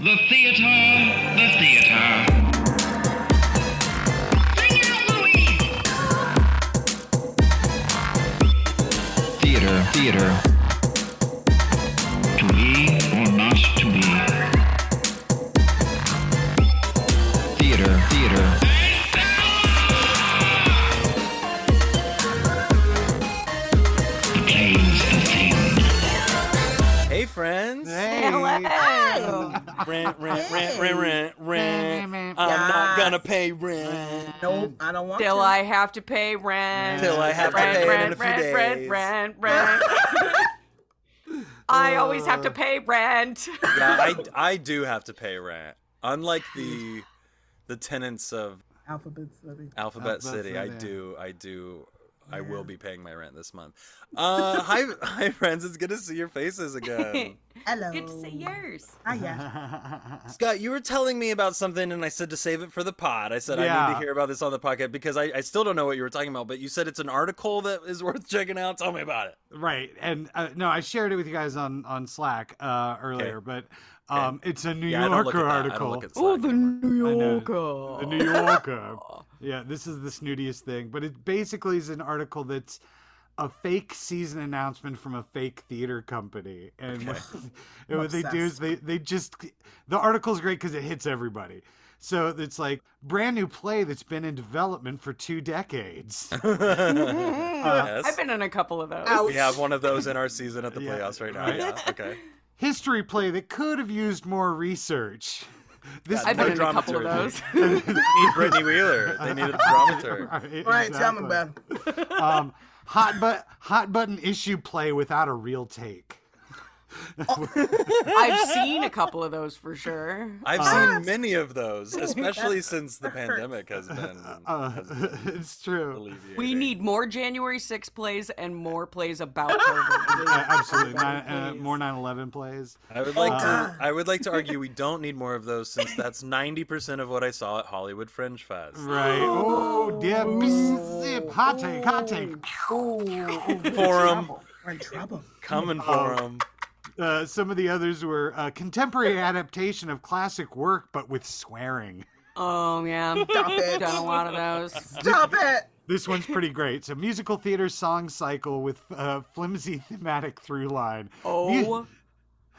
The theater, the theater. Sing out, Louise! Theater, theater. To be or not to be. Theater, theater. The play's the thing. Hey, friends. Hey. Hello. Rent, rent, rent, rent, rent, rent. I'm not gonna pay rent Nope, I don't want to. Till to. I have to pay rent. till I have to rent, pay it rent, in a few rent, days. rent, rent, rent. I always have to uh. pay rent. Yeah, I, I do have to pay rent. Unlike the the tenants of Alphabet City. Alphabet Alphabet City, I do, I do, I will be paying my rent this month. Uh, hi, hi, friends. It's good to see your faces again. Hello. Good to see yours. Hiya. Scott, you were telling me about something, and I said to save it for the pod. I said I need to hear about this on the podcast because I, I still don't know what you were talking about. But you said it's an article that is worth checking out. Tell me about it. right, and uh, no, I shared it with you guys on on Slack uh, earlier, but um, it's a New Yeah, I don't look Yorker at that. I article. don't look at Oh, the. New Yorker. The New Yorker. Yeah, this is the snootiest thing, but it basically is an article that's a fake season announcement from a fake theater company, and what, and what they do is they they just the article's great because it hits everybody. So it's like brand new play that's been in development for two decades. Uh, yes. I've been in a couple of those. Ouch. We have one of those in our season at the Yeah, playoffs right now. right. Yeah. Okay. History play that could have used more research. This I've been in a More couple of those. dramaturgy. Need Brittney Wheeler. They needed a dramaturg. right, Right, tell me exactly. about it. um, hot but hot button issue play without a real take. I've seen a couple of those for sure. I've seen many of those, especially since the pandemic has been, Uh, has been it's true. alleviating. We need more January 6 plays and more plays about COVID. Uh, absolutely, Nine, uh, more 9/11 plays. I would like God. to. I would like to argue we don't need more of those since that's ninety percent of what I saw at Hollywood Fringe Fest. Right. Oh, dear. Zip. Hot take. Hot take. For 'em, We're in trouble. coming for them. Uh, some of the others were uh, contemporary adaptation of classic work, but with swearing. Oh, yeah. Stop it. Done a lot of those. Stop it. This one's pretty great. So, musical theater song cycle with uh, flimsy thematic through line. Oh,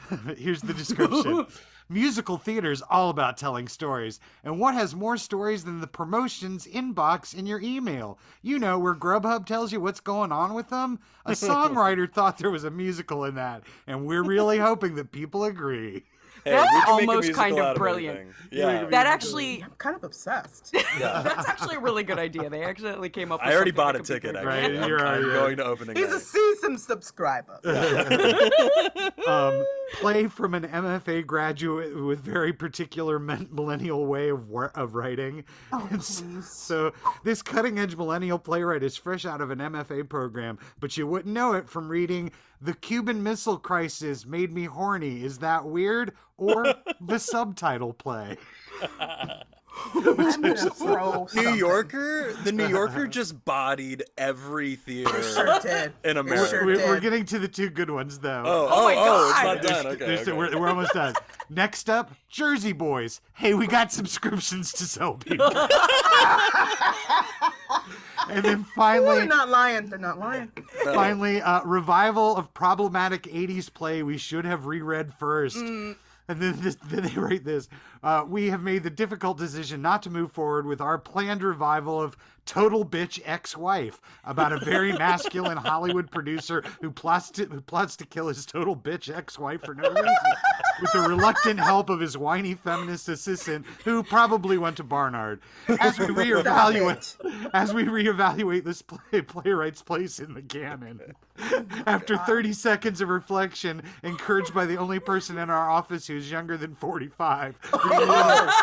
Here's the description. Musical theater is all about telling stories. And what has more stories than the promotions inbox in your email? You know, where Grubhub tells you what's going on with them? A songwriter thought there was a musical in that, and we're really hoping that people agree. Hey, That's we can make a almost kind of brilliant. anything. Yeah. that actually, I'm kind of obsessed. Yeah. that's actually a really good idea. They actually came up with I already bought a ticket. Actually, Right, I'm, you're I'm right, going to opening He's a season seasoned subscriber. um, play from an MFA graduate with very particular millennial way of wor- of writing. And s- so this cutting edge millennial playwright is fresh out of an MFA program, but you wouldn't know it from reading "The Cuban Missile Crisis Made Me Horny." Is that weird? Or the subtitle play. I'm gonna throw New something. Yorker, the New Yorker just bodied every theater sure in America. sure We're, we're getting to the two good ones though. Oh, Oh oh, my oh, it's God. not done. Okay, There's- okay. We're, we're almost done. Next up, Jersey Boys. Hey, we got subscriptions to sell people. and then finally, they're not lying. They're not lying. finally, uh, revival of problematic '80s play we should have reread first. And then, this, then they write this: uh, We have made the difficult decision not to move forward with our planned revival of Total Bitch Ex-Wife, about a very masculine Hollywood producer who plots to, who plots to kill his total bitch ex-wife for no reason, with the reluctant help of his whiny feminist assistant, who probably went to Barnard. As we reevaluate, as we reevaluate this play, playwright's place in the canon. After 30 seconds of reflection, encouraged by the only person in our office who's younger than 45, we realized,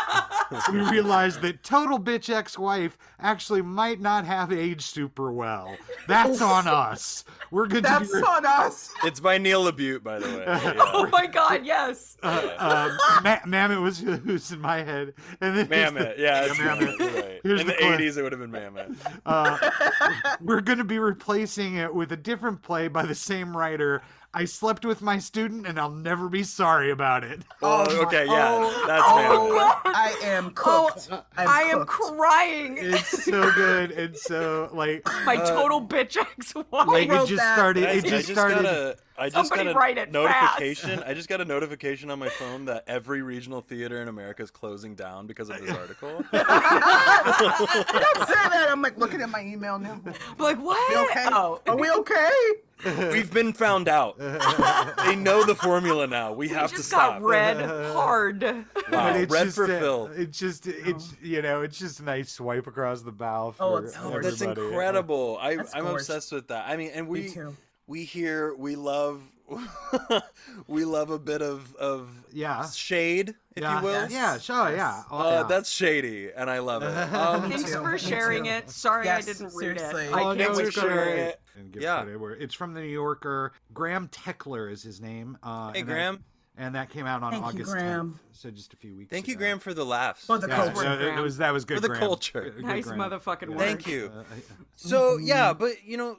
we realize that total bitch ex-wife actually might not have aged super well. That's on us. We're good to That's be. on us. It's by Neil LaBute, by the way. Oh Yeah. my god, yes. uh, Ma- Mamet was who's in my head, and then here's the- Mamet, yeah, it's Mamet. Mamet. Right. Here's In the the, 80s, it would have been Mamet. Uh, we're going to be replacing it with a different play by the same writer. I slept with my student, and I'll never be sorry about it. Oh, oh my- okay, yeah, oh, that's oh, fair. I am Oh, cooked. I'm I am cooked. crying. It's so good, and so like, My uh, total bitch ex-wife. like it just that? started. Guys, It just I started. Got a, I just Somebody got a write it notification. I just got a notification on my phone that every regional theater in America is closing down because of this article. Don't say that. I'm like looking at my email now. I'm like, what? We okay? Oh, Are we okay? We've been found out. they know the formula now. We we have to just stop. got red hard. Wow, it's red just, for uh, Phil. It's just, it's you know, it's just a nice swipe across the bow for Oh, it's Oh, that's everybody. incredible. I, That's I'm gorgeous. obsessed with that. I mean, and we too. We hear we love we love a bit of of Yeah. shade, if yeah, you will. Yes. yeah, sure, yeah. Oh, Uh, yeah. that's shady, and I love it. Um, Thanks for sharing it. Sorry Yes, I didn't read seriously. it. Oh, I can't thanks wait for sharing read it. and give Yeah. credit where it's from the New Yorker. Graham Techler is his name. Uh, Hey, and that- Graham. and that came out on Thank you, August Graham. 10th, so just a few weeks. Thank you. Graham, for the laughs. For the Yeah, culture. so it- was that was good. For the Graham. culture. Good Nice Graham. motherfucking work. Thank you. Uh, uh, So Mm-hmm. yeah, but you know,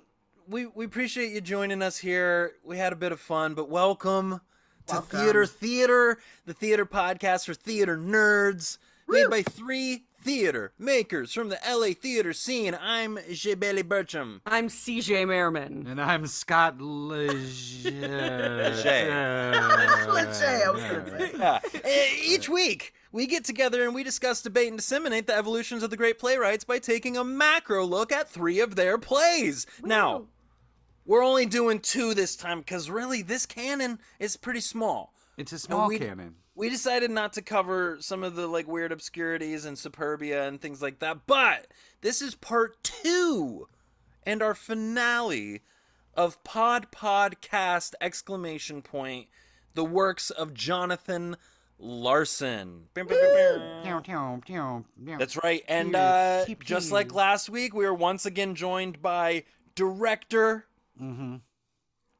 we we appreciate you joining us here. We had a bit of fun, but welcome to Theater Theater, the theater podcast for theater nerds, made by three theater makers from the LA theater scene. I'm J. Bailey Bertram. I'm CJ Merriman. And I'm Scott Leger. Leger, I was gonna say. Yeah. Eh, Each week, we get together and we discuss, debate, and disseminate the evolutions of the great playwrights by taking a macro look at three of their plays. Now, we're only doing two this time because really, this canon is pretty small. It's a small we- cannon. We decided not to cover some of the like weird obscurities and Superbia and things like that, but this is part two and our finale of Pod Podcast exclamation point the works of Jonathan Larson. That's right. And uh, just like last week, we are once again joined by director, Mm-hmm.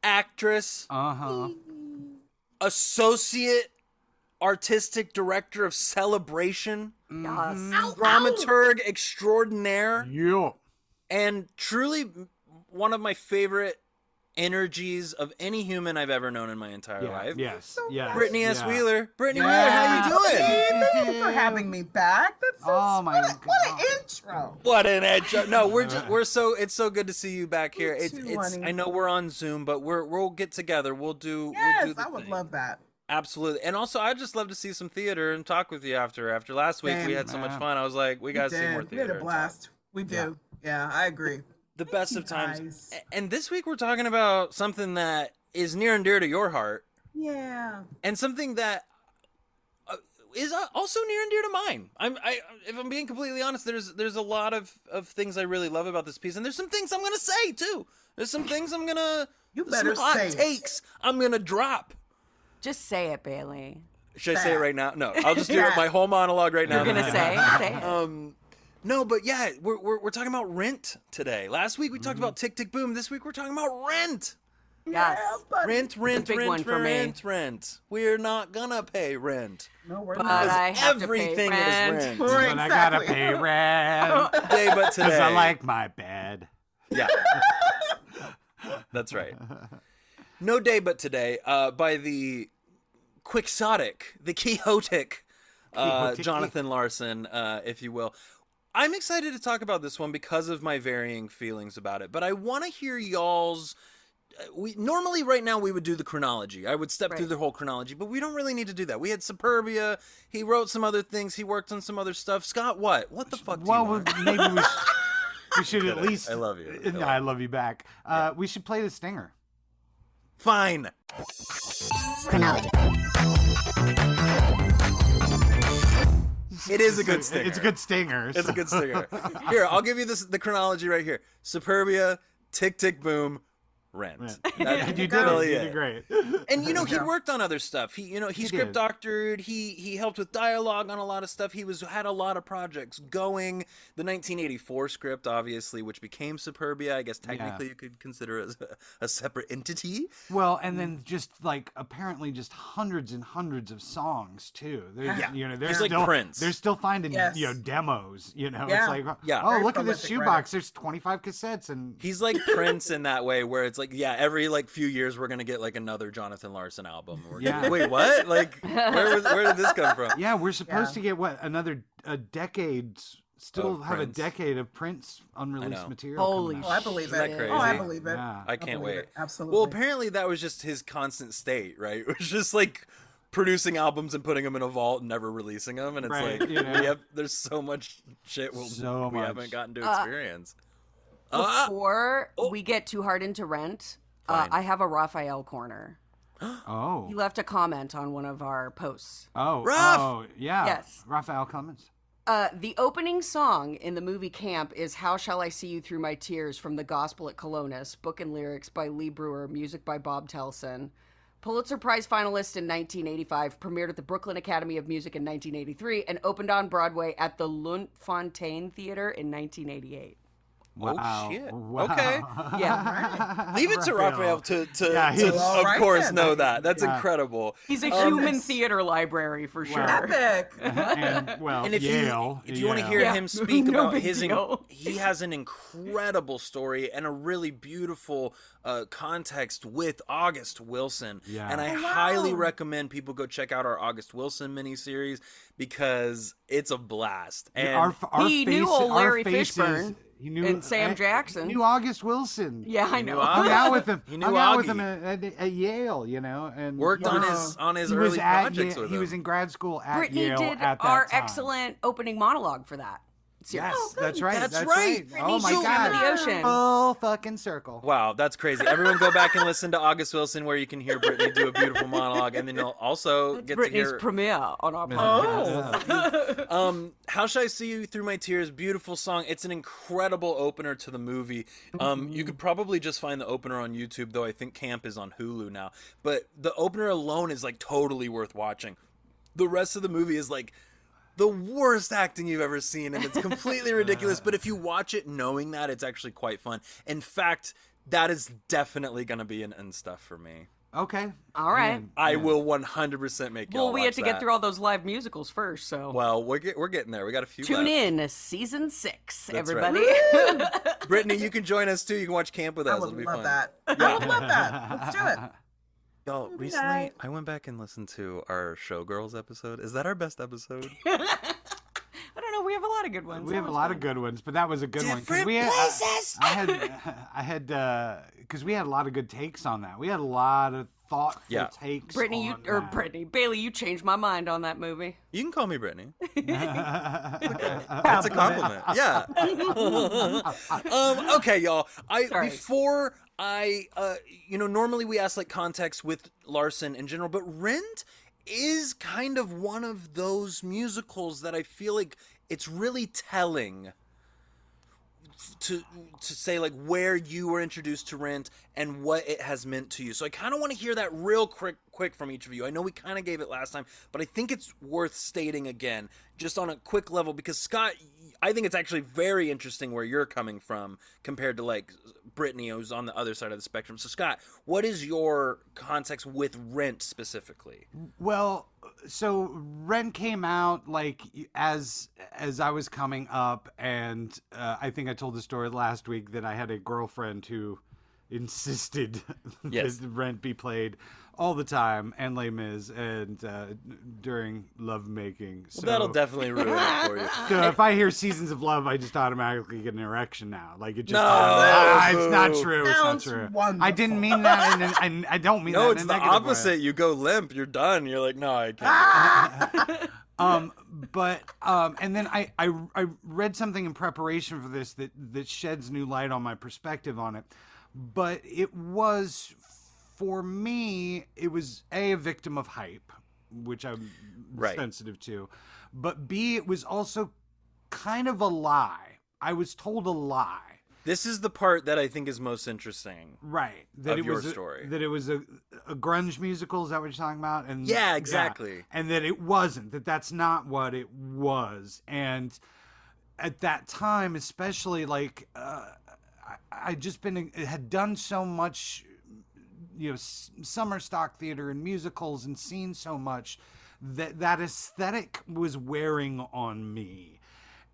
actress, Uh huh. associate artistic director of Celebration, Yes. dramaturg extraordinaire, Yeah. and truly one of my favorite energies of any human I've ever known in my entire Yeah. life. Yes. Yes. Brittney S. yeah. Wheeler. Brittney Yeah. Wheeler, how you doing? Hey, thank you for having me back. That's so Oh, my what, a- what an intro. What an intro. No, we're just we're so it's so good to see you back here. It's too, it's. I know we're on Zoom, but we're we'll get together. We'll do Yes, we'll do the I would thing. love that. Absolutely. And also I'd just love to see some theater and talk with you after after last week we Same. had so much fun. I was like, we gotta we see did. more We had a blast. We do. Yeah, I agree. The best of times. guys. A- And this week we're talking about something that is near and dear to your heart Yeah. and something that uh, is uh, also near and dear to mine. I'm I if I'm being completely honest, there's there's a lot of of things I really love about this piece and there's some things I'm going to say too. There's some things I'm going to You some better hot say it. takes I'm going to drop. Just say it, Bailey. Should I say it right now? No, I'll just do Yeah. it my whole monologue right now. You're gonna say, say it. Um, no, but yeah, we're, we're, we're talking about rent today. Last week we talked Mm-hmm. about Tick Tick Boom. This week we're talking about rent. Yes. Yeah, buddy. Rent, rent, big rent, one for me. rent, rent. We're not gonna pay rent. No, we're But not. I have Everything to pay is rent. rent. But I gotta Exactly. pay rent Day but today. because I like my bed. Yeah. That's right. No day but today. Uh, by the quixotic, the quixotic, uh, Quixotic. Jonathan Larson, uh, if you will. I'm excited to talk about this one because of my varying feelings about it. But I want to hear y'all's. uh, We normally right now we would do the chronology. I would step through the whole chronology, but we don't really need to do that. We had Superbia. He wrote some other things. He worked on some other stuff. Scott, what? What the fuck? Do Well, you we- maybe we, sh- we should at least. I love you. I No, love I love you back. Uh, We should play the stinger. Fine. Chronology. It is a good stinger. It's a good stinger. It's a good stinger. Here, I'll give you this the chronology right here. Superbia, Tick Tick Boom, Rent. Yeah, That- you did really it. You did great. And you know he Yeah. worked on other stuff. He you know he, He script did. doctored. He he helped with dialogue on a lot of stuff. He was had a lot of projects going. The 1984 script, obviously, which became Superbia. I guess technically you could consider it as a, a separate entity. Well, and then just like apparently just hundreds and hundreds of songs too. There's, Yeah. you know, they're like still Prince. they're still finding Yes. you know demos. You know, Yeah. it's like Yeah. oh Very look at this shoebox. writer. There's 25 cassettes and He's like Prince in that way, where it's like like, yeah, every like few years we're gonna get like another Jonathan Larson album. We're Yeah. gonna- wait, what? Like, where was where did this come from? Yeah, we're supposed Yeah. to get what another a decade. Still Of have Prince. a decade of Prince unreleased material. Holy coming Oh, I believe Isn't it. that Oh, I believe it. Yeah. I can't believe wait. it. Absolutely. Well, apparently that was just his constant state, right? It was just like producing albums and putting them in a vault and never releasing them, and it's Right, like you know. we have there's so much shit we'll, So we much. haven't gotten to Uh, experience. Ah! Before Oh. we get too hard into rent, uh, I have a Raphael corner. Oh, He left a comment on one of our posts. oh, Raph! oh, yeah. Yes. Raphael Clemens. Uh, the opening song in the movie Camp is How Shall I See You Through My Tears from the Gospel at Colonus, book and lyrics by Lee Breuer, music by Bob Telson. Pulitzer Prize finalist in 1985, premiered at the Brooklyn Academy of Music in 1983, and opened on Broadway at the Lunt-Fontanne Theater in 1988. Oh, shit. Wow. Okay. Yeah. Leave it to Raphael to, to, Yeah, to he's- of Alright course then. know that. That's Yeah. incredible. He's a Um, human theater library for sure. Epic. and well, And if Yale. you if you want to hear Yeah. him speak No about his, deal. he has an incredible story and a really beautiful uh, context with August Wilson. Yeah. And I wow. highly recommend people go check out our August Wilson miniseries because it's a blast. And our, our He face, knew old our Larry faces- Fishburne he knew, and Sam uh, Jackson. He knew August Wilson. Yeah, I know. Augie. hung out with him. He knew hung out with him at, at, at Yale, you know, and worked on know, his on his early was at projects Yale- with he him. He was in grad school at Brittney Yale did at that our time. excellent opening monologue for that. Series. Yes, that's right. That's That's, right. Oh my So- god. the ocean. Full fucking circle. Wow, that's crazy. Everyone go back and listen to August Wilson where you can hear Brittney do a beautiful monologue and then you'll also get Brittney's to hear premiere on our Oh. podcast. um How Should I See You Through My Tears beautiful song. It's an incredible opener to the movie. Um you could probably just find the opener on YouTube though I think Camp is on Hulu now. But the opener alone is like totally worth watching. The rest of the movie is like the worst acting you've ever seen and it's completely ridiculous but if you watch it knowing that it's actually quite fun in fact that is definitely going to be an end stuff for me Okay. All right. Man, i yeah. will 100% make y'all Well, we watch have to get through all those live musicals first, so well we're, get, we're getting there we got a few tune left. in to season six, That's right. everybody. brittney you can join us too you can watch camp with I us would it'll be love fun that. I would love that. Let's do it. y'all be recently nice. i went back and listened to our showgirls episode is that our best episode I don't know. We have a lot of good ones. We have a lot of good ones, but that was a good one Different we had, places. I, I had, I had, uh, because we had a lot of good takes on that. We had a lot of thoughtful Yeah. takes. Brittney, you on or that. Brittney Bailey, you changed my mind on that movie. you can call me brittney That's a compliment. Yeah. um, okay, y'all. I Sorry. before I uh you know, normally we ask like context with Larson in general, but Rent is kind of one of those musicals that I feel like it's really telling to to say like where you were introduced to Rent and what it has meant to you. So I kind of want to hear that real quick quick from each of you. I know we kind of gave it last time, but I think it's worth stating again just on a quick level because Scott I think it's actually very interesting where you're coming from compared to like Brittney who's on the other side of the spectrum. So Scott, what is your context with Rent specifically? Well, so Rent came out like as as I was coming up, and uh, I think I told the story last week that I had a girlfriend who insisted Yes. that Rent be played all the time and Les Mis and uh, during lovemaking. So, That'll definitely ruin it for you. so if I hear Seasons of Love, I just automatically get an erection now. Like it just No, Ah, it's not true. It's not Sounds true. I didn't mean that, and, and I don't mean No, that. it's in the a negative way. opposite. You go limp, you're done. You're like, no, I can't. um but um and then I, I i read something in preparation for this that that sheds new light on my perspective on it but it was for me it was a a victim of hype which i'm Right. sensitive to but b it was also kind of a lie i was told a lie This is the part that I think is most interesting. Right. That Of it your was a, story. That it was a, a grunge musical. Is that what you're talking about? And Yeah, exactly. And that it wasn't. That that's not what it was. And at that time, especially like uh, I, I'd just been had done so much, you know, s- summer stock theater and musicals and seen so much that that aesthetic was wearing on me.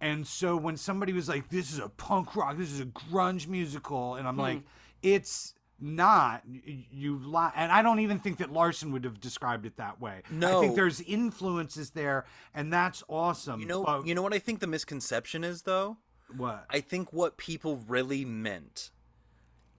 And so when somebody was like, "This is a punk rock, this is a grunge musical," and I'm hmm. like, "It's not. You li- and i don't even think that larson would have described it that way. No. i think there's influences there and that's awesome. You know, but you know what I think the misconception is though. what? I think what people really meant,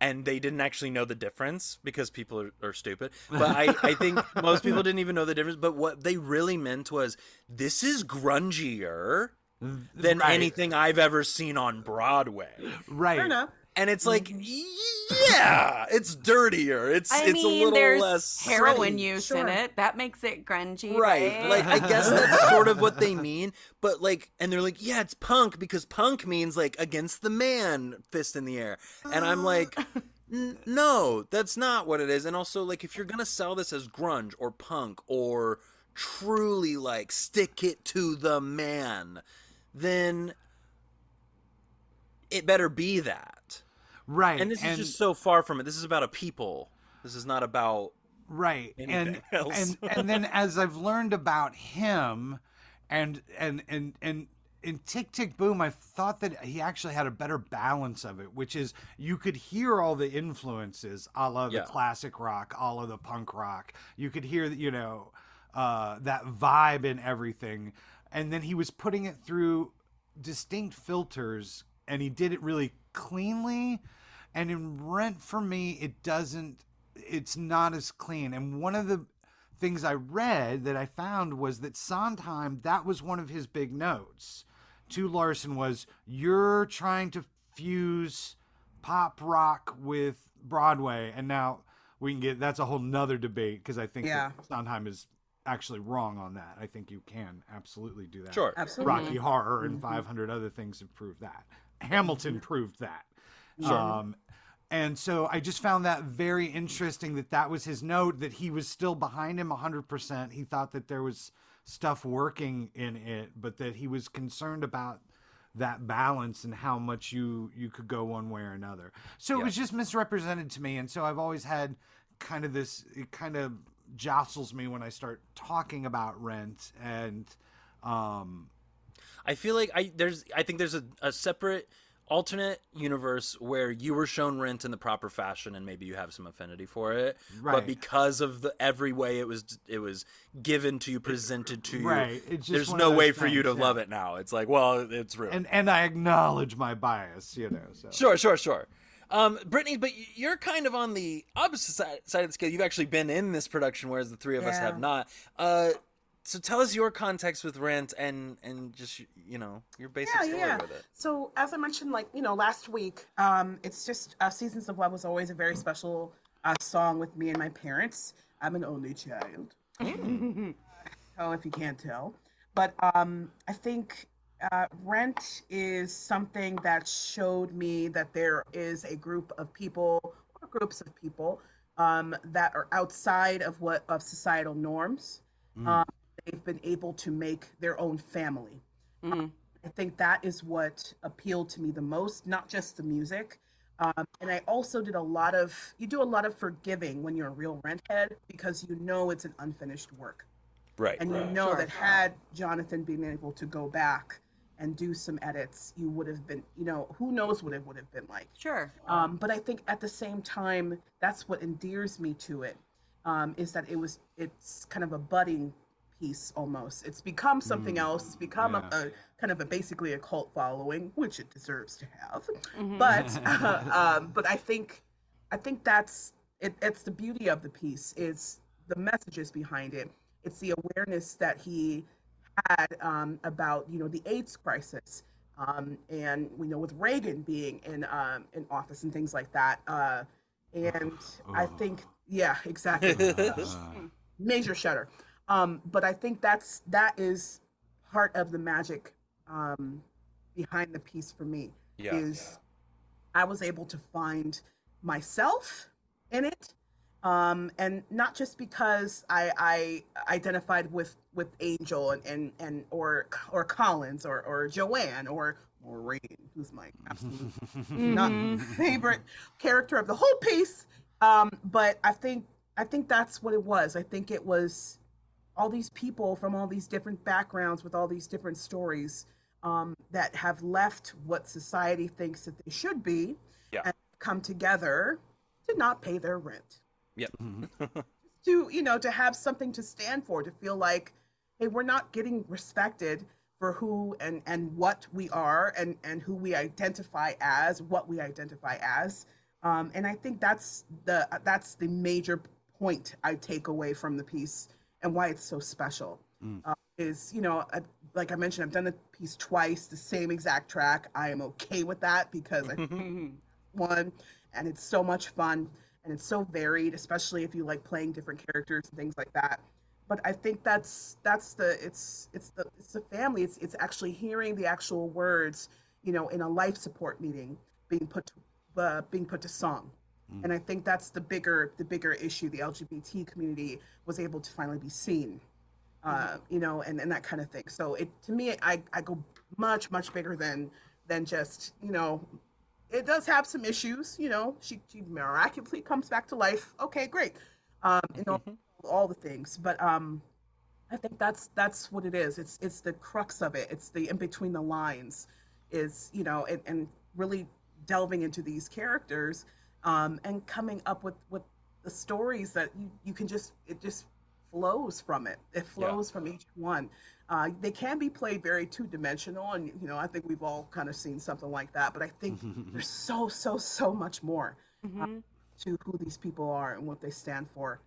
and they didn't actually know the difference because people are, are stupid. But I, I think most people didn't even know the difference. But what they really meant was this is grungier than Right. anything I've ever seen on Broadway. right Fair enough. And it's like, mm-hmm. yeah, it's dirtier. It's I it's mean, a little there's less heroin pretty. use in it. That makes it grungy, Right. right? Like I guess that's sort of what they mean, but like and they're like, "Yeah, it's punk because punk means like against the man, fist in the air." And I'm like, "No, that's not what it is." And also like if you're going to sell this as grunge or punk or truly like stick it to the man, then it better be that. right And this is just so far from it. This is about a people. This is not about right and else. and and then as i've learned about him and and and and in Tick Tick Boom, I thought that he actually had a better balance of it, which is you could hear all the influences, a la the classic rock, a la the punk rock. You could hear, you know, uh, that vibe and everything. And then he was putting it through distinct filters, and he did it really cleanly. And in Rent, for me, it doesn't, it's not as clean. And one of the things I read that I found was that Sondheim, that was one of his big notes to Larson was you're trying to fuse pop rock with Broadway. And now we can get, that's a whole nother debate because I think Yeah. Sondheim is actually wrong on that. I think you can absolutely do that. Sure. Absolutely. Rocky Horror and mm-hmm. 500 other things have proved that. Hamilton proved that. Um, and so I just found that very interesting that that was his note that he was still behind him 100%. He thought that there was stuff working in it, but that he was concerned about that balance and how much you you could go one way or another. So it was just misrepresented to me and so I've always had kind of this it kind of jostles me when I start talking about rent and um I feel like I there's I think there's a, a separate alternate universe where you were shown rent in the proper fashion and maybe you have some affinity for it Right. but because of the every way it was it was given to you presented to you Right. It's just there's no way those for you to yeah. love it now it's like well it's real and and I acknowledge my bias, you know. So sure sure sure um Brittney but you're kind of on the opposite side, side of the scale you've actually been in this production whereas the three of us have not uh so tell us your context with rent and and just you know your basic Yeah, story yeah. with it So as I mentioned, like you know, last week, um, it's just uh, "Seasons of Love" was always a very special uh, song with me and my parents. I'm an only child. oh, if you can't tell, but um, I think uh, "Rent" is something that showed me that there is a group of people or groups of people um, that are outside of what of societal norms. Um, they've been able to make their own family. I think that is what appealed to me the most, not just the music. Um, and I also did a lot of, you do a lot of forgiving when you're a real rent head because you know it's an unfinished work. right And you know that had Jonathan been able to go back and do some edits, you would have been, you know, who knows what it would have been like. Sure. Um, but I think at the same time, that's what endears me to it, um, is that it was it's kind of a budding piece almost. It's become something else. It's become a, a kind of a basically a cult following, which it deserves to have. But um, but I think I think that's it, it's the beauty of the piece is the messages behind it. It's the awareness that he had um, about you know the AIDS crisis, um, and we know with Reagan being in um, in office and things like that. Uh, and I think yeah, exactly. Major shudder. Um, but I think that's that is part of the magic um, behind the piece for me. Yeah. Is I was able to find myself in it um, and not just because I, I identified with with Angel and, and, and or or Collins or, or Joanne or Maureen, who's my absolute not favorite character of the whole piece. Um, but I think I think that's what it was. I think it was all these people from all these different backgrounds with all these different stories um, that have left what society thinks that they should be Yeah. and come together to not pay their rent. Yep. to you know to have something to stand for to feel like hey we're not getting respected for who and and what we are and and who we identify as what we identify as um, and i think that's the that's the major point i take away from the piece and why it's so special. Uh, is you know uh, like i mentioned i've done the piece twice the same exact track. I am okay with that because i one and it's so much fun and it's so varied especially if you like playing different characters and things like that. But i think that's that's the it's it's the it's the family. It's it's actually hearing the actual words you know in a life support meeting being put to, uh, being put to song and i think that's the bigger the bigger issue the lgbt community was able to finally be seen uh, you know, and, and that kind of thing. So it to me, I, I go much much bigger than than just you know, it does have some issues. You know, she she miraculously comes back to life. Okay, great. Um, you know, all the things, but um, I think that's that's what it is. It's it's the crux of it. It's the in between the lines, is you know, and, and really delving into these characters, um, and coming up with with the stories that you you can just it just flows from it. It flows from each one. Uh, they can be played very two dimensional, and you know I think we've all kind of seen something like that. But I think there's so so so much more uh, to who these people are and what they stand for,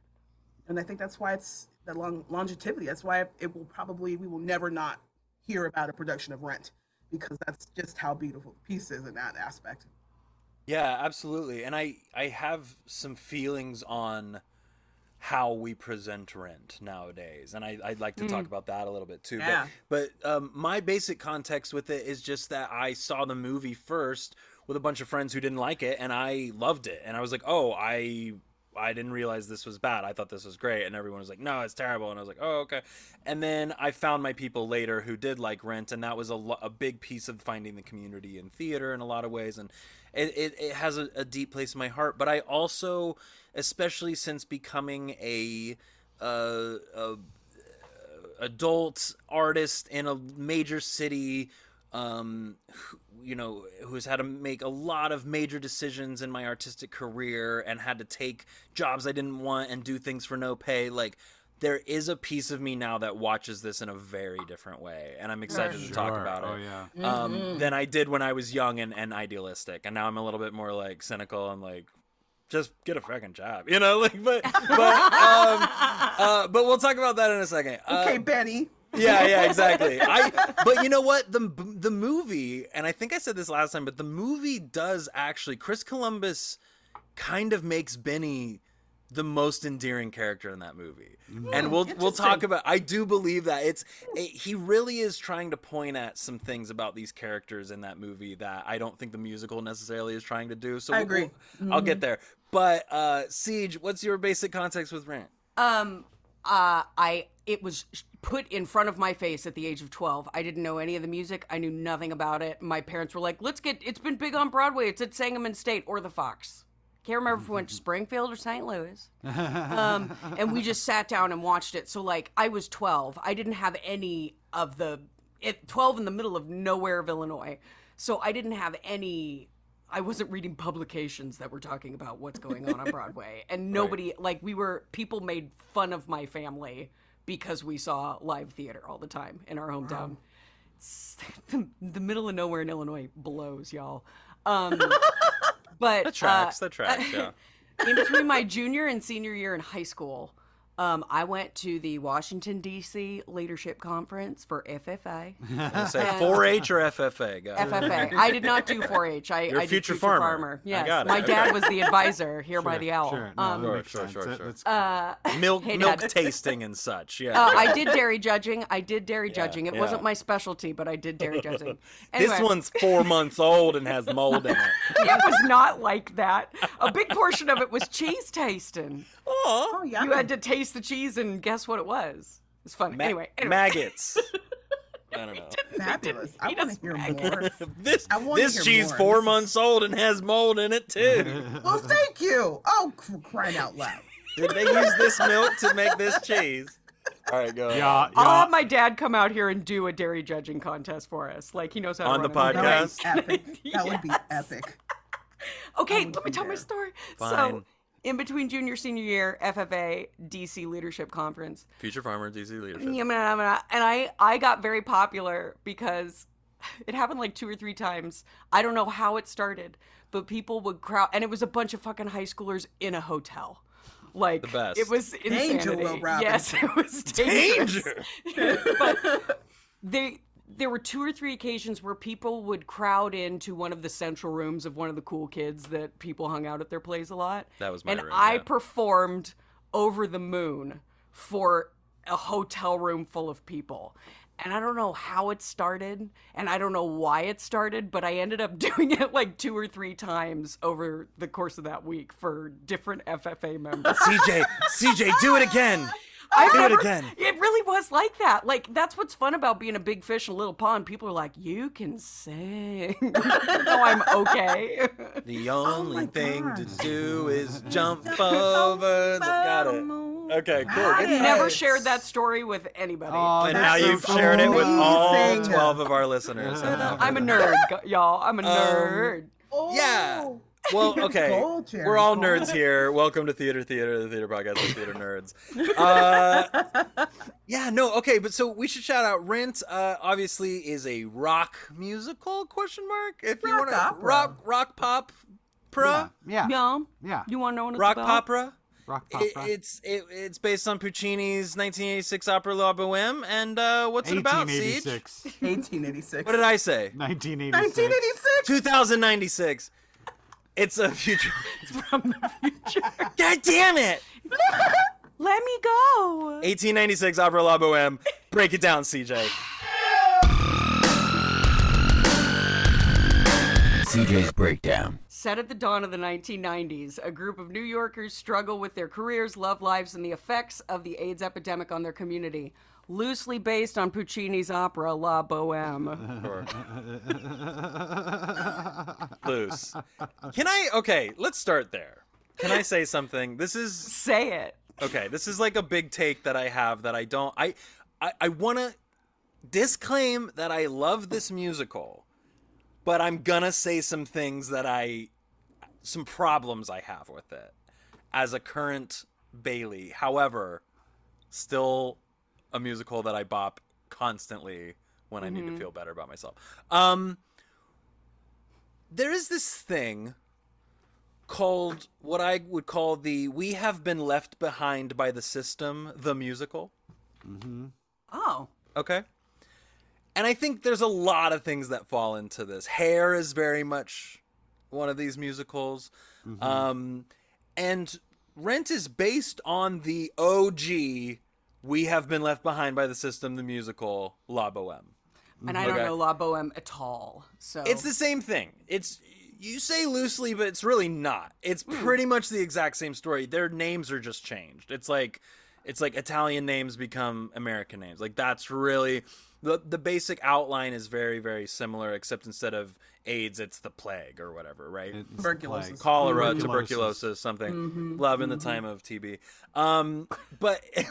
and I think that's why it's the long longevity. That's why it will probably we will never not hear about a production of Rent because that's just how beautiful the piece is in that aspect. Yeah, absolutely. And I I have some feelings on how we present rent nowadays and I, i'd like to talk about that a little bit too Yeah. but, but um, my basic context with it is just that i saw the movie first with a bunch of friends who didn't like it and i loved it and i was like oh i i didn't realize this was bad i thought this was great and everyone was like no it's terrible and i was like oh okay and then i found my people later who did like rent and that was a, lo- a big piece of finding the community in theater in a lot of ways and it, it, it has a, a deep place in my heart but i also especially since becoming a, a adult artist in a major city um who- you know who's had to make a lot of major decisions in my artistic career and had to take jobs I didn't want and do things for no pay like there is a piece of me now that watches this in a very different way and I'm excited to talk Sure. about Oh it yeah. um, than I did when I was young and, and idealistic. And now I'm a little bit more like cynical and like, just get a fucking job, you know? Like, but but um, uh, but we'll talk about that in a second. Uh, Okay, Benny. yeah, yeah, exactly. I but you know what the the movie, and I think I said this last time, but the movie does actually. Chris Columbus kind of makes Benny the most endearing character in that movie, and we'll we'll talk about. I do believe that it's it, he really is trying to point at some things about these characters in that movie that I don't think the musical necessarily is trying to do. So I we'll- agree. we'll- I'll get there. But uh CJ, what's your basic context with Rent? Um, uh, I it was put in front of my face at the age of twelve. I didn't know any of the music. I knew nothing about it. My parents were like, "Let's get. It's been big on Broadway. It's at Sangamon State or the Fox." Can't remember if we went to Springfield or St. Louis. Um, and we just sat down and watched it. So like, I was twelve. I didn't have any of the. It, twelve in the middle of nowhere of Illinois, so I didn't have any I wasn't reading publications that were talking about what's going on on Broadway, and nobody like we were people made fun of my family because we saw live theater all the time in our hometown. It's- The, the middle of nowhere in Illinois blows, y'all. Um, but That tracks. uh, that tracks. Yeah. in between my junior and senior year in high school, um, I went to the Washington D.C. Leadership Conference for FFA. Gonna say 4-H or FFA, guys. FFA. I did not do 4-H. I, You're a I did future farmer. I Yes, got it. my dad was the advisor here by the owl. Sure. No, Um, Sure, sure, sure, That- sure. uh, milk Hey, milk tasting and such. Yeah. uh, I did dairy judging. I did dairy Yeah, judging. It yeah. wasn't my specialty, but I did dairy judging. Anyway, This one's four months old and has mold in it. it was not like that. A big portion of it was cheese tasting. Aw. Oh yeah. You had to taste the cheese and guess what it was. It's funny. Ma- anyway, anyway. maggots. I don't know. fabulous. I Feed want to hear more. This this cheese more. four months old and has mold in it too. Well, thank you. Oh, cr- crying out loud. Did they use this milk to make this cheese? All right, go. ahead. Yeah, I'll have my dad come out here and do a dairy judging contest for us. Like he knows how to On the run a- podcast? That would be epic. That would be epic. Okay, would let me be tell my story. Fine. So in between junior senior year FFA DC Leadership Conference. Future Farmer DC leadership. Yeah, man, man, And I I got very popular because it happened like two or three times. I don't know how it started, but people would crowd, and it was a bunch of fucking high schoolers in a hotel. Like The best. it was Danger, insanity. Will Yes, it was dangerous. Danger. but they there were two or three occasions where people would crowd into one of the central rooms of one of the cool kids that people hung out at their plays a lot. That was my and room, I yeah. performed over the moon for a hotel room full of people. And I don't know how it started, and I don't know why it started, but I ended up doing it like two or three times over the course of that week for different FFA members. CJ, CJ, do it again. I've Do it never- again. It really was like that. Like that's what's fun about being a big fish in a little pond. People are like, "You can sing." no, oh, I'm okay. The oh only my thing God. to do is jump over. The, got it. Okay, cool. Good. Yes. Never shared that story with anybody. Oh, And now so you've cool. shared it with all 12 of our listeners. I'm a nerd, y'all. I'm a um, nerd. Oh, Yeah. Well, okay. Gold, We're all nerds here. Welcome to Theater Theater, the theater podcast of theater nerds. Uh, yeah, no, okay, but so we should shout out Rent. Uh, obviously, is a rock musical? Question mark. If you want to opera. rock rock pop, Yeah, pra, yeah, Yeah. yeah. You want to know what it's rock about? opera. Rock It, opera. it's it, it's based on Puccini's 1986 opera La Boheme, and uh, what's it about? CJ? 1886. 1886. What did I say? 1986. 1986. 2096. It's a future. From the future. God damn it! Let me go. 1896 Opera La Boheme. Break it down, CJ. CJ's Breakdown. Set at the dawn of the 1990s, a group of New Yorkers struggle with their careers, love lives, and the effects of the AIDS epidemic on their community. Loosely based on Puccini's opera La Boheme. Loose. Can I? Okay, let's start there. Can I say something? This is Say it. okay. This is like a big take that I have that I don't. I I, I want to disclaim that I love this musical, but I'm gonna say some things that I some problems I have with it as a current Bailey. However, still a musical that I bop constantly when I need to feel better about myself. Um there is this thing called what I would call the We Have Been Left Behind by the System, the musical. Mm-hmm. Oh. Okay. And I think there's a lot of things that fall into this. Hair is very much one of these musicals. Um, and Rent is based on the OG We Have Been Left Behind by the System, the musical, La Boheme. And I don't know La Boheme at all. So It's the same thing. It's you say loosely, but it's really not. It's hmm. pretty much the exact same story. Their names are just changed. It's like it's like Italian names become American names. Like that's really the the basic outline is very very similar, except instead of AIDS, it's the plague or whatever, right? It's Tuberculosis. plague. Cholera, Tuberculosis. tuberculosis, something. Love in the time of TB. Um, but I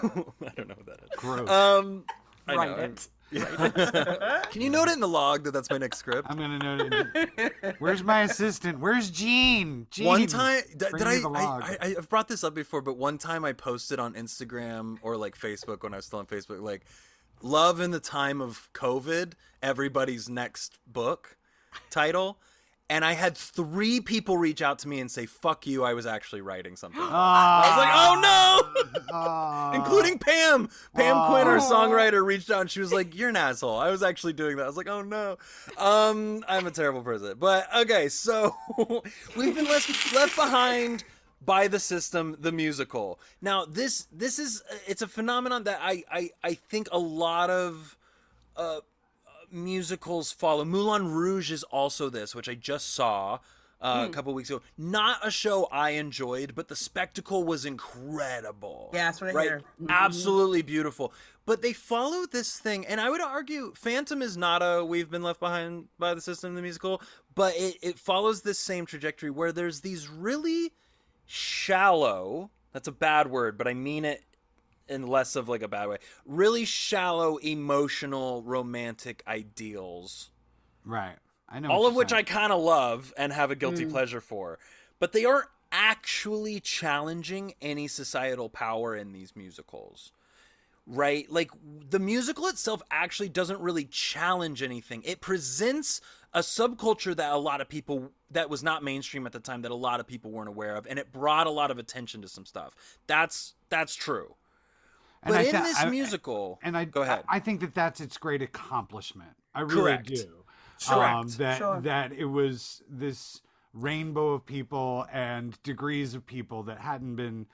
don't know what that is. Gross. Um, I Write know. it. Can you note it in the log that that's my next script? I'm gonna note it. Where's my assistant? Where's Gene? Gene. One time, d- did I, the log. I, I? I've brought this up before, but one time I posted on Instagram or like Facebook when I was still on Facebook, like, "Love in the time of COVID." Everybody's next book title, and I had three people reach out to me and say, "Fuck you!" I was actually writing something. I was like, "Oh no!" Ah. Including Pam. Pam Quinn, our songwriter, reached out and she was like, You're an asshole. I was actually doing that. I was like, Oh no. Um, I'm a terrible person. But okay, so we've been left left behind by the system, the musical. Now, this this is it's a phenomenon that I I, I think a lot of uh, musicals follow. Moulin Rouge is also this, which I just saw uh, a couple weeks ago. Not a show I enjoyed, but the spectacle was incredible. Yeah, that's what I right? hear. Mhm. Absolutely beautiful. But they follow this thing, and I would argue Phantom is not a We've Been Left Behind by the System, the musical, but it, it follows this same trajectory where there's these really shallow, that's a bad word, but I mean it in less of like a bad way, really shallow, emotional, romantic ideals Right. I know. all of you're which I kind of love and have a guilty mm. pleasure for, but they aren't actually challenging any societal power in these musicals. Right? Like the musical itself actually doesn't really challenge anything. It presents a subculture that a lot of people that was not mainstream at the time that a lot of people weren't aware of and it brought a lot of attention to some stuff. That's that's true. And But I in th- this I- musical, and I go ahead. I think that that's its great accomplishment. I really Correct. do. Correct. Um, that Sure. that it was this rainbow of people and degrees of people that hadn't been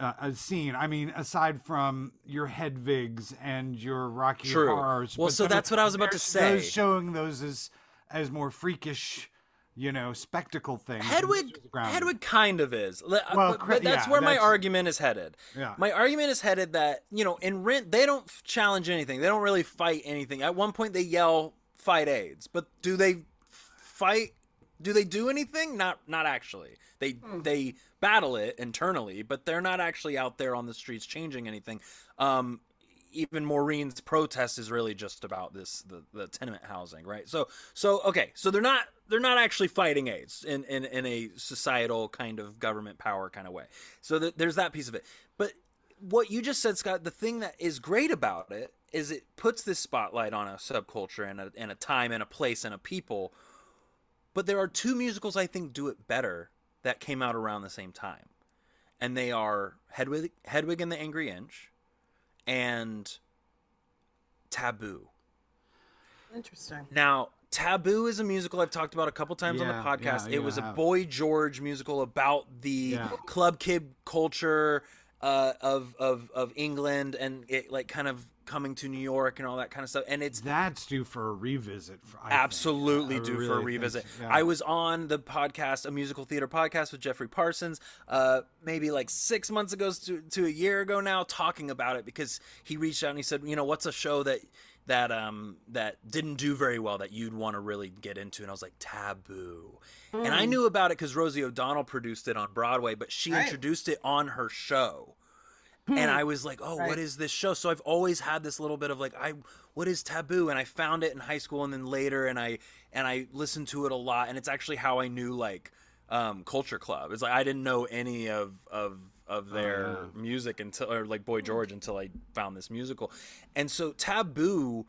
uh, uh, seen. I mean, aside from your Hedwigs and your Rocky True. Horrors. Well, so that's what I was about to those say. showing those as as more freakish, you know, spectacle thing. Hedwig, Hedwig kind of is. Uh, Well, but, but that's yeah, where my argument is headed. Yeah. My argument is headed that you know in Rent they don't challenge anything. They don't really fight anything. At one point they yell "fight AIDS," but do they fight? Do they do anything? Not not actually. They they battle it internally, but they're not actually out there on the streets changing anything. Um, even Maureen's protest is really just about this the, the tenement housing, right? So so okay, so they're not they're not actually fighting AIDS in in, in a societal kind of government power kind of way. So th- there's that piece of it. But what you just said, Scott, the thing that is great about it is it puts this spotlight on a subculture and a, and a time and a place and a people. But there are two musicals I think do it better that came out around the same time, and they are Hedwig, Hedwig and the Angry Inch, and Taboo. Interesting. Now, Taboo is a musical I've talked about a couple times on the podcast. yeah, it you was a have. Boy George musical about the Yeah. club kid culture uh, of of of England and it like kind of coming to New York and all that kind of stuff. And it's That's due for a revisit. For, I absolutely I due for a really think revisit. yeah. I was on the podcast, a musical theater podcast with Jeffrey Parsons, uh, maybe like six months ago to, to a year ago now, talking about it because he reached out and he said, you know, what's a show that that um that didn't do very well that you'd want to really get into and I was like taboo and I knew about it because Rosie O'Donnell produced it on Broadway but she Right. introduced it on her show and hmm. I was like, "Oh, what Right. is this show?" So I've always had this little bit of like, "I what is taboo?" And I found it in high school and then later, and I and I listened to it a lot, and it's actually how I knew like um, Culture Club. It's like I didn't know any of of of oh, their yeah. music until or like Boy hmm. George until I found this musical, and so Taboo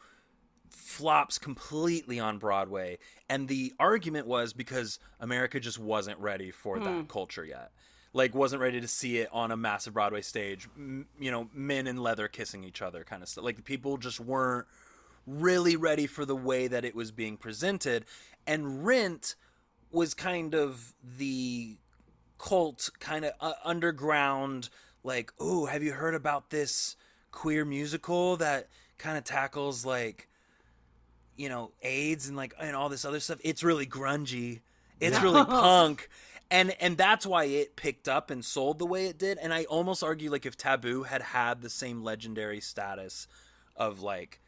flops completely on Broadway. And the argument was because America just wasn't ready for that hmm. culture yet. Like, wasn't ready to see it on a massive Broadway stage, m- you know, men in leather kissing each other kind of stuff. Like, people just weren't really ready for the way that it was being presented. And Rent was kind of the cult kind of uh, underground like oh have you heard about this queer musical that kind of tackles like you know AIDS and like and all this other stuff it's really grungy it's really punk and and that's why it picked up and sold the way it did and I almost argue like if Taboo had had the same legendary status of like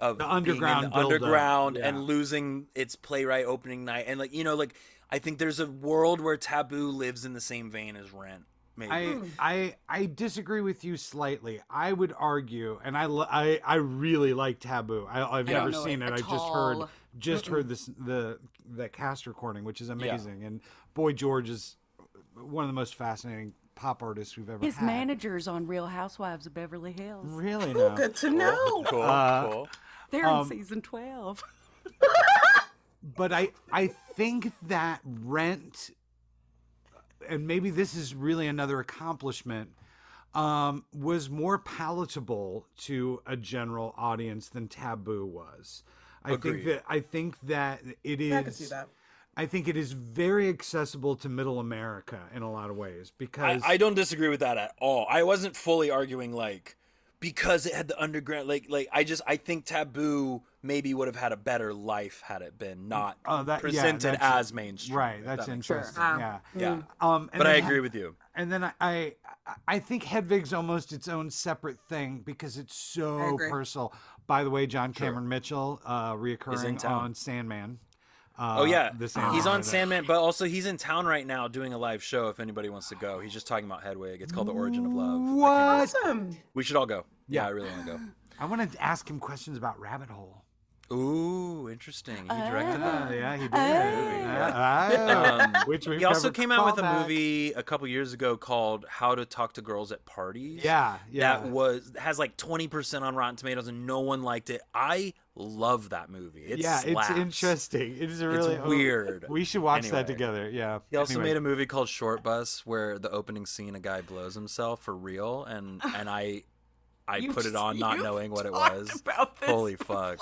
of The being in underground the underground yeah. and losing its playwright opening night and like you know like I think there's a world where Taboo lives in the same vein as Rent. Maybe. I, I I disagree with you slightly. I would argue, and I I, I really like Taboo. I, I've I never seen it it. I at just heard all. just heard this the the cast recording, which is amazing. And Boy George is one of the most fascinating pop artists we've ever had. His had. manager's on Real Housewives of Beverly Hills. Really Oh, now. good to know. cool, Uh, cool. They're Um, in season 12. but I I think that Rent, and maybe this is really another accomplishment, um, was more palatable to a general audience than Taboo was. I Agreed. think that I think that it is. I can see that. I think it is very accessible to Middle America in a lot of ways because I don't disagree with that at all. I wasn't fully arguing like because it had the underground like like I just I think Taboo maybe would have had a better life had it been not Oh, that- presented that's- as mainstream. right. That's that interesting. sense. Ah. Yeah. Yeah. Um, and But I agree with you. and then I, I I think Hedwig's almost its own separate thing because it's so agree. personal. By the way, John Cameron Mitchell, uh, reoccurring on Sandman. Uh, Oh yeah, the Sandman. he's on. Sandman, but also he's in town right now doing a live show. If anybody wants to go, he's just talking about Hedwig. It's called The Origin of Love. I can't- What? Awesome. We should all go. Yeah, Yeah. I really want to go. I want to ask him questions about Rabbit Hole. Ooh, interesting. He directed that. yeah, he did. movie, Ah, Um, which we've He also came out with a Callback. movie a couple years ago called How to Talk to Girls at Parties. Yeah, yeah. That was has like 20% on Rotten Tomatoes and no one liked it. I love that movie. It yeah, slaps. it's interesting. It is a really oh, weird. We should watch Anyway. that together. Yeah. He also Anyway. made a movie called Shortbus where the opening scene a guy blows himself for real and and I I You put it on not knowing what it was. about this Holy fuck.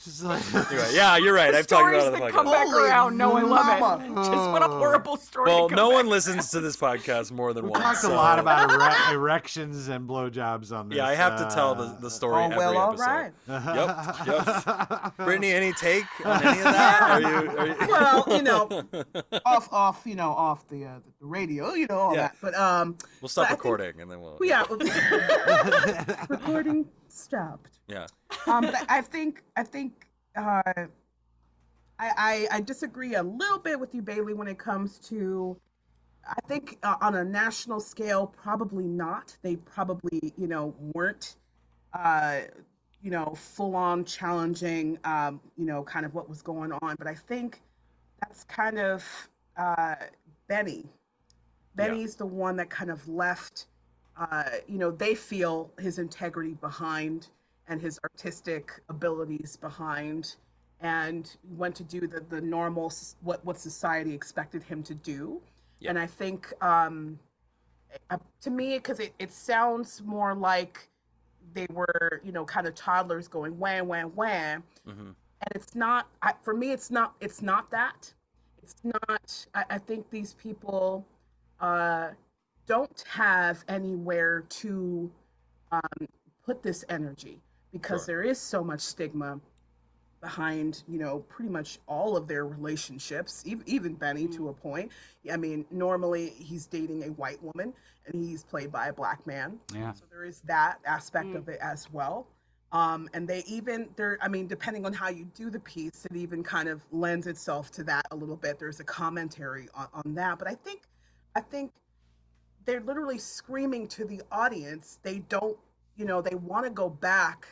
Just like- Anyway, yeah, you're right. I've talked about it on that come back Holy around. No, I love mama. it. Just what a horrible story. Well, to no back one listens to this podcast more than we once. talked a lot about ere- erections and blowjobs on this. Yeah, I have to tell the, uh, the story Oh every well, all episode. right. Yep, yep. Brittney, any take on any of that? Are you? Are you... Well, you know, off, off, you know, off the uh, the radio, you know, all Yeah. that. But um, We'll stop But I think- recording and then we'll. yeah, recording stopped. Yeah. um, but I, think I think uh, I, I I disagree a little bit with you, Bailey, when it comes to. I think uh, on a national scale, probably not. They probably you know weren't, uh, you know, full on challenging, um, you know, kind of what was going on. But I think that's kind of uh, Benny. Yeah. Benny's the one that kind of left. Uh, you know, they feel his integrity behind and his artistic abilities behind, and went to do the the normal what what society expected him to do. Yeah. And I think, um, uh, to me, because it, it sounds more like they were, you know, kind of toddlers going wham wham wham, hmm and it's not. I, for me, it's not. It's not that. It's not. I, I think these people uh, don't have anywhere to um, put this energy because Sure. there is so much stigma behind you know pretty much all of their relationships even, even benny to a point. I mean normally he's dating a white woman and he's played by a black man. Yeah. so there is that aspect of it as well. Um, and they even there i mean depending on how you do the piece it even kind of lends itself to that a little bit. There's a commentary on, on that. But i think i think they're literally screaming to the audience. They don't you know they want to go back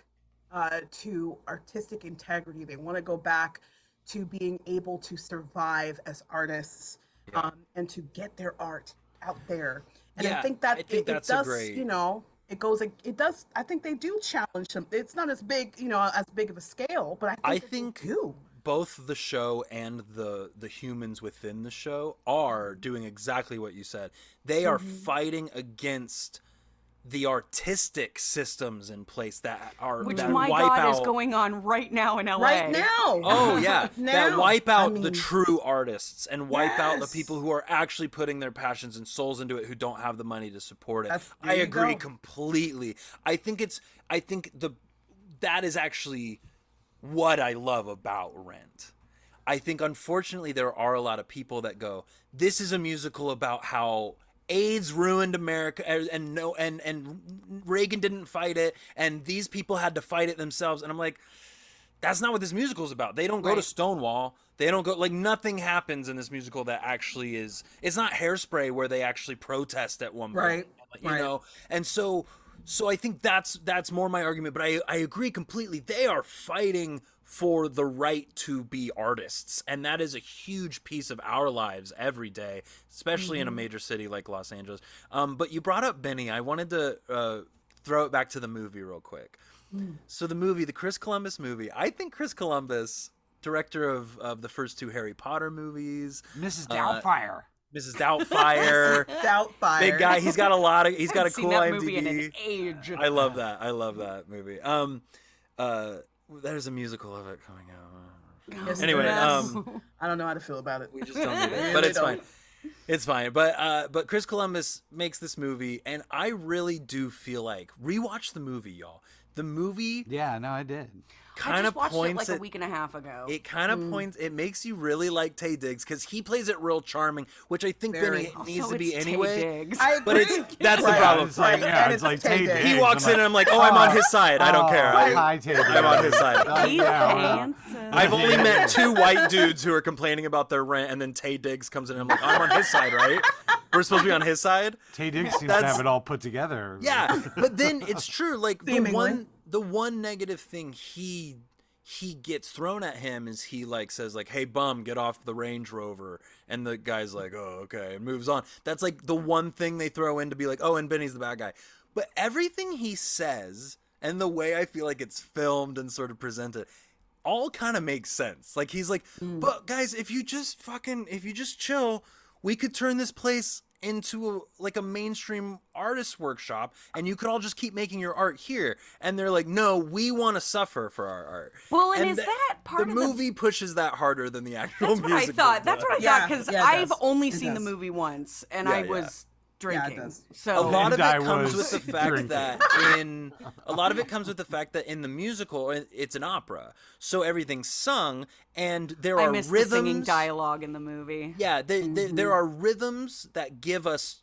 uh, to artistic integrity. They want to go back to being able to survive as artists Yeah. um, and to get their art out there. And Yeah, i think that I think it, it does great- you know it goes it does i think they do challenge them it's not as big you know as big of a scale but i think, I think do both the show and the the humans within the show are doing exactly what you said. They are Mm-hmm. fighting against the artistic systems in place that are Which, that my wipe God, out. is going on right now in LA. right now Oh yeah, that Now, wipe I out the true artists and wipe out the people who are actually putting their passions and souls into it who don't have the money to support it. I agree go. completely. I think it's I think the that is actually what I love about Rent. I think unfortunately there are a lot of people that go, "This is a musical about how AIDS ruined America and, no and and Reagan didn't fight it and these people had to fight it themselves." And I'm like, that's not what this musical is about. They don't go to Stonewall. They don't go like nothing happens in this musical that actually is. It's not Hairspray where they actually protest at one point, Right, You right. know, and so so I think that's that's more my argument. But I I agree completely. They are fighting for the right to be artists, and that is a huge piece of our lives every day, especially in a major city like Los Angeles. Um, but you brought up Benny. I wanted to uh, throw it back to the movie real quick. So the movie, the Chris Columbus movie, I think Chris Columbus, director of, of the first two Harry Potter movies, Mrs. Uh, Doubtfire. Mrs. Doubtfire, Doubtfire. big guy. He's got a lot of. He's got a cool seen that IMDb. movie in an age. I love that. I love that movie. Um, uh, there's a musical of it coming out. Yes, Anyway, um, I don't know how to feel about it. we just don't need it, but it's fine. It's fine. But uh, but Chris Columbus makes this movie, and I really do feel like rewatch the movie, y'all. The movie Yeah, no, I did. I kind of watched it points like a week and a half ago. It kind Mm. of points. It makes you really like Taye Diggs because he plays it real charming, which I think Very. Benny Also, needs to be it's Taye anyway. Diggs. I agree. But it's- that's the problem. It's like, right, yeah, and it's like Taye Taye Diggs. He I'm walks like, in and I'm like, oh, I'm on oh, his side. I don't oh, care. I, hi, Taye I'm on his side. Oh, He's yeah, well, handsome. I've only met two white dudes who are complaining about their rent, and then Taye Diggs comes in and I'm like, I'm on his side, right? We're supposed to be on his side. Taye Diggs seems to have it all put together. Yeah, but then it's true. Like the Seemingly. one, the one negative thing he he gets thrown at him is he like says like hey bum get off the range rover. And the guy's like oh okay and moves on. That's like the one thing they throw in to be like oh and benny's the bad guy. But everything he says and the way i feel like it's filmed and sort of presented all kind of makes sense. Like he's like mm. but guys if you just fucking if you just chill we could turn this place into a, like a mainstream artist workshop and you could all just keep making your art here and they're like no we want to suffer for our art Well, and is the- that part the of the- movie pushes that harder than the actual That's what I thought. does. That's what I Yeah, thought because yeah, it I've does. only It seen the movie once, and Yeah, I was Yeah, it drinking. does. so a lot of And I it comes with the fact drinking. that in a lot of it comes with the fact that in the musical it's an opera so everything's sung and there I are missed rhythms the singing dialogue in the movie. Yeah, they, they, there are rhythms that give us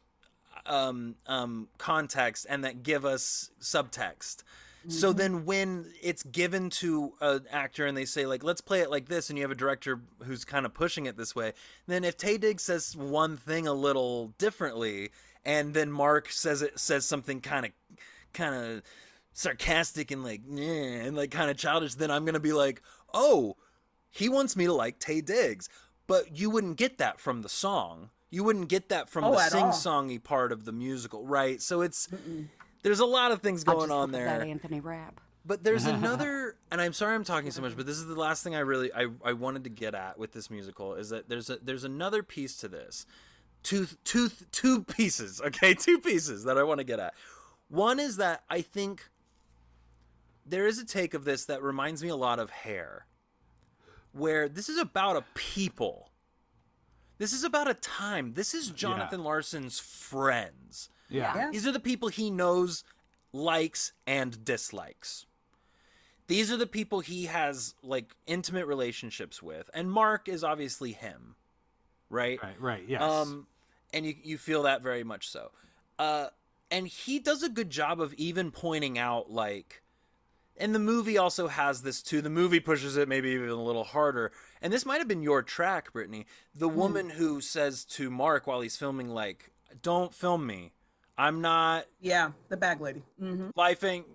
um, um, context and that give us subtext. So then, when it's given to an actor and they say like, "Let's play it like this," and you have a director who's kind of pushing it this way, then if Taye Diggs says one thing a little differently, and then Mark says it says something kind of, kind of sarcastic and like, "Nah," and like kind of childish, then I'm gonna be like, "Oh, he wants me to like Taye Diggs, but you wouldn't get that from the song. You wouldn't get that from Oh, the sing-songy part of the musical, right? So it's there's a lot of things going just on look at That there. Anthony Rapp. But there's another, and I'm sorry I'm talking so much, but this is the last thing I really I, I wanted to get at with this musical is that there's a there's another piece to this, two two two pieces, okay, two pieces that I want to get at. One is that I think there is a take of this that reminds me a lot of Hair, where this is about a people. This is about a time. This is Jonathan Larson's friends. Yeah. Yeah. These are the people he knows, likes, and dislikes. These are the people he has like intimate relationships with, and Mark is obviously him, right? Right. Right. Yes. Um, and you you feel that very much so. Uh, and he does a good job of even pointing out like, and the movie also has this too. The movie pushes it maybe even a little harder. And this might have been your track, Brittney. The woman who says to Mark while he's filming, like, "Don't film me. I'm not Yeah, the bag lady. hmm life ain't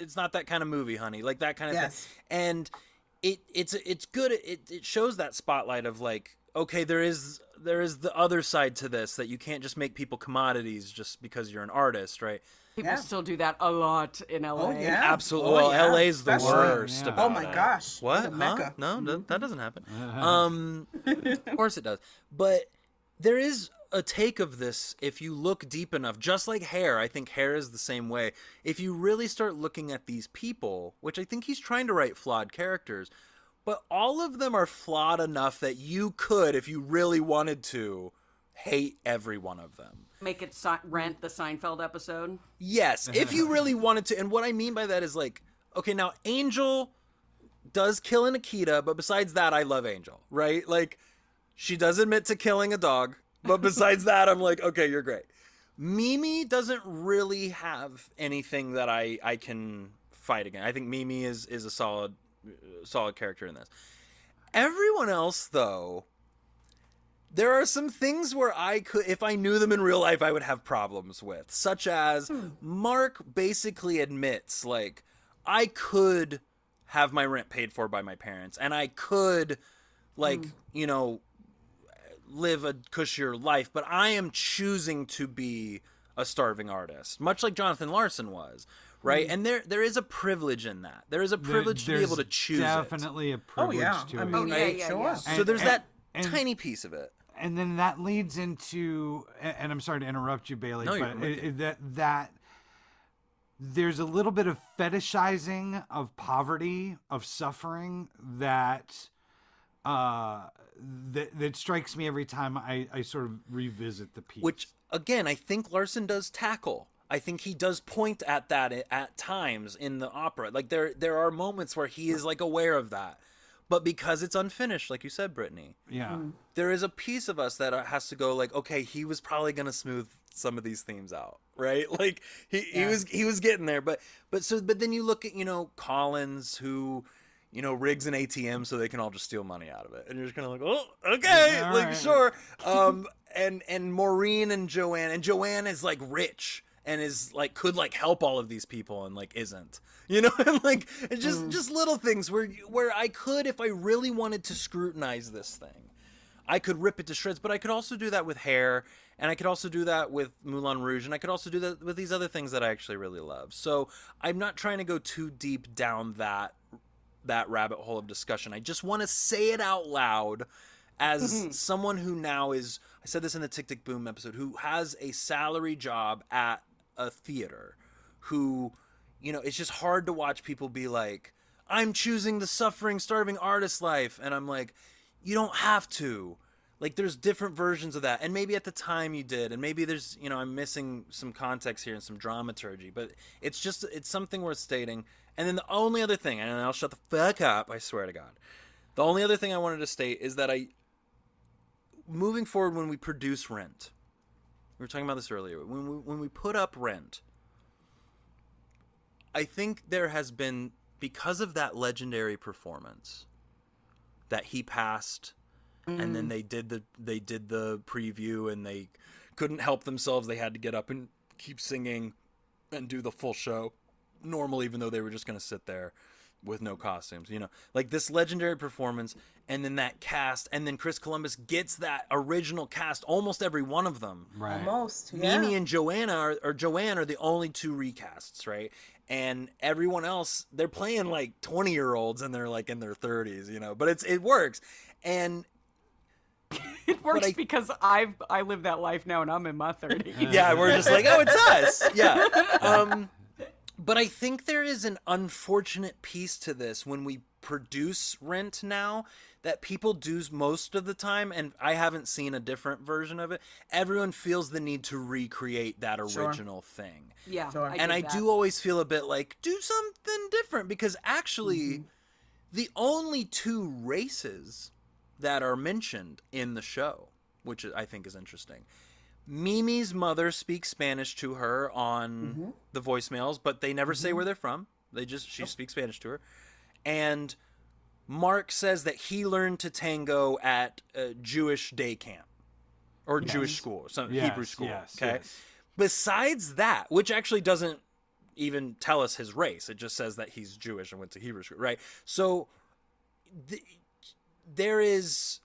it's not that kind of movie honey like that kind of Yes. thing and it it's it's good it, it shows that spotlight of like okay there is there is the other side to this that you can't just make people commodities just because you're an artist right People Yeah. still do that a lot in LA. Oh yeah. absolutely Oh, well yeah. la's the Especially- worst Yeah. about Oh my it. gosh. what The huh? Mecca. no that, that doesn't happen um of course it does but there is a take of this if you look deep enough just like hair i think hair is the same way if you really start looking at these people which i think he's trying to write flawed characters but all of them are flawed enough that you could if you really wanted to hate every one of them Make it si- rent the Seinfeld episode. Yes, if you really wanted to. And what I mean by that is like, okay, now Angel does kill an Akita, but besides that, I love Angel, right? Like, she does admit to killing a dog, but besides that, I'm like, okay, you're great. Mimi doesn't really have anything that I I can fight against. I think Mimi is is a solid solid character in this. Everyone else, though, there are some things where I could, if I knew them in real life, I would have problems with, such as hmm. Mark basically admits, like, I could have my rent paid for by my parents, and I could, like, hmm. you know, live a cushier life, but I am choosing to be a starving artist, much like Jonathan Larson was, right? And there, there is a privilege in that. There is a There- privilege to be able to there's choose. it. Definitely a privilege yeah. to I it. mean, Oh, yeah, right? yeah, sure. yeah. So there's and- that and- tiny piece of it. and then that leads into and i'm sorry to interrupt you bailey No, but it, it- that that there's a little bit of fetishizing of poverty of suffering that uh that that strikes me every time i i sort of revisit the piece which again i think larson does tackle i think he does point at that at- at times in the opera. Like there there are moments where he is like aware of that. But because it's unfinished like you said brittney yeah. There is a piece of us that has to go like okay he was probably going to smooth some of these themes out right? Like he, he was he was getting there but but so but then you look at you know collins who you know rigs an atm so they can all just steal money out of it. And you're just kind of like oh okay All like right. sure. Um and and maureen and joanne and joanne is like rich and is like could like help all of these people and like isn't. You know and like it's just Mm. just little things where where i could if i really wanted to scrutinize this thing i could rip it to shreds but i could also do that with hair and i could also do that with moulin rouge and i could also do that with these other things that i actually really love. So i'm not trying to go too deep down that that rabbit hole of discussion. I just want to say it out loud as someone who now is I said this in the Tick Tick Boom episode who has a salary job at a theater who you know it's just hard to watch people be like I'm choosing the suffering starving artist life and I'm like you don't have to. Like there's different versions of that and maybe at the time you did and maybe there's you know I'm missing some context here and some dramaturgy but it's just it's something worth stating. And then the only other thing and I'll shut the fuck up I swear to god. The only other thing I wanted to state is that I moving forward when we produce rent we were talking about this earlier. When we when we put up rent i think there has been because of that legendary performance that he passed and then mm. they did the they did the preview and they couldn't help themselves. They had to get up and keep singing and do the full show normal even though they were just going to sit there with no costumes you know like this legendary performance and then that cast and then chris columbus gets that original cast almost every one of them Right. Almost. Yeah. Mimi and Joanna are, or Joanne are the only two recasts, right? And everyone else, they're playing like twenty year olds and they're like in their thirties, you know. But it's it works, and It works I- because I've I live that life now and I'm in my 30s. yeah, we're just like, oh, it's us, yeah. Um, but I think there is an unfortunate piece to this when we produce Rent now that people do most of the time, and I haven't seen a different version of it. Everyone feels the need to recreate that Sure. original thing. Yeah. Sure. and I dig that. do always feel a bit like do something different because actually Mm-hmm. the only two races that are mentioned in the show, which I think is interesting. Mimi's mother speaks Spanish to her on Mm-hmm. the voicemails, but they never say where they're from. They just she speaks Spanish to her. And Mark says that he learned to tango at a Jewish day camp or Jewish school, some Yes, Hebrew school. yes, okay. yes. Besides that, which actually doesn't even tell us his race, it just says that he's Jewish and went to Hebrew school, right? So th- there is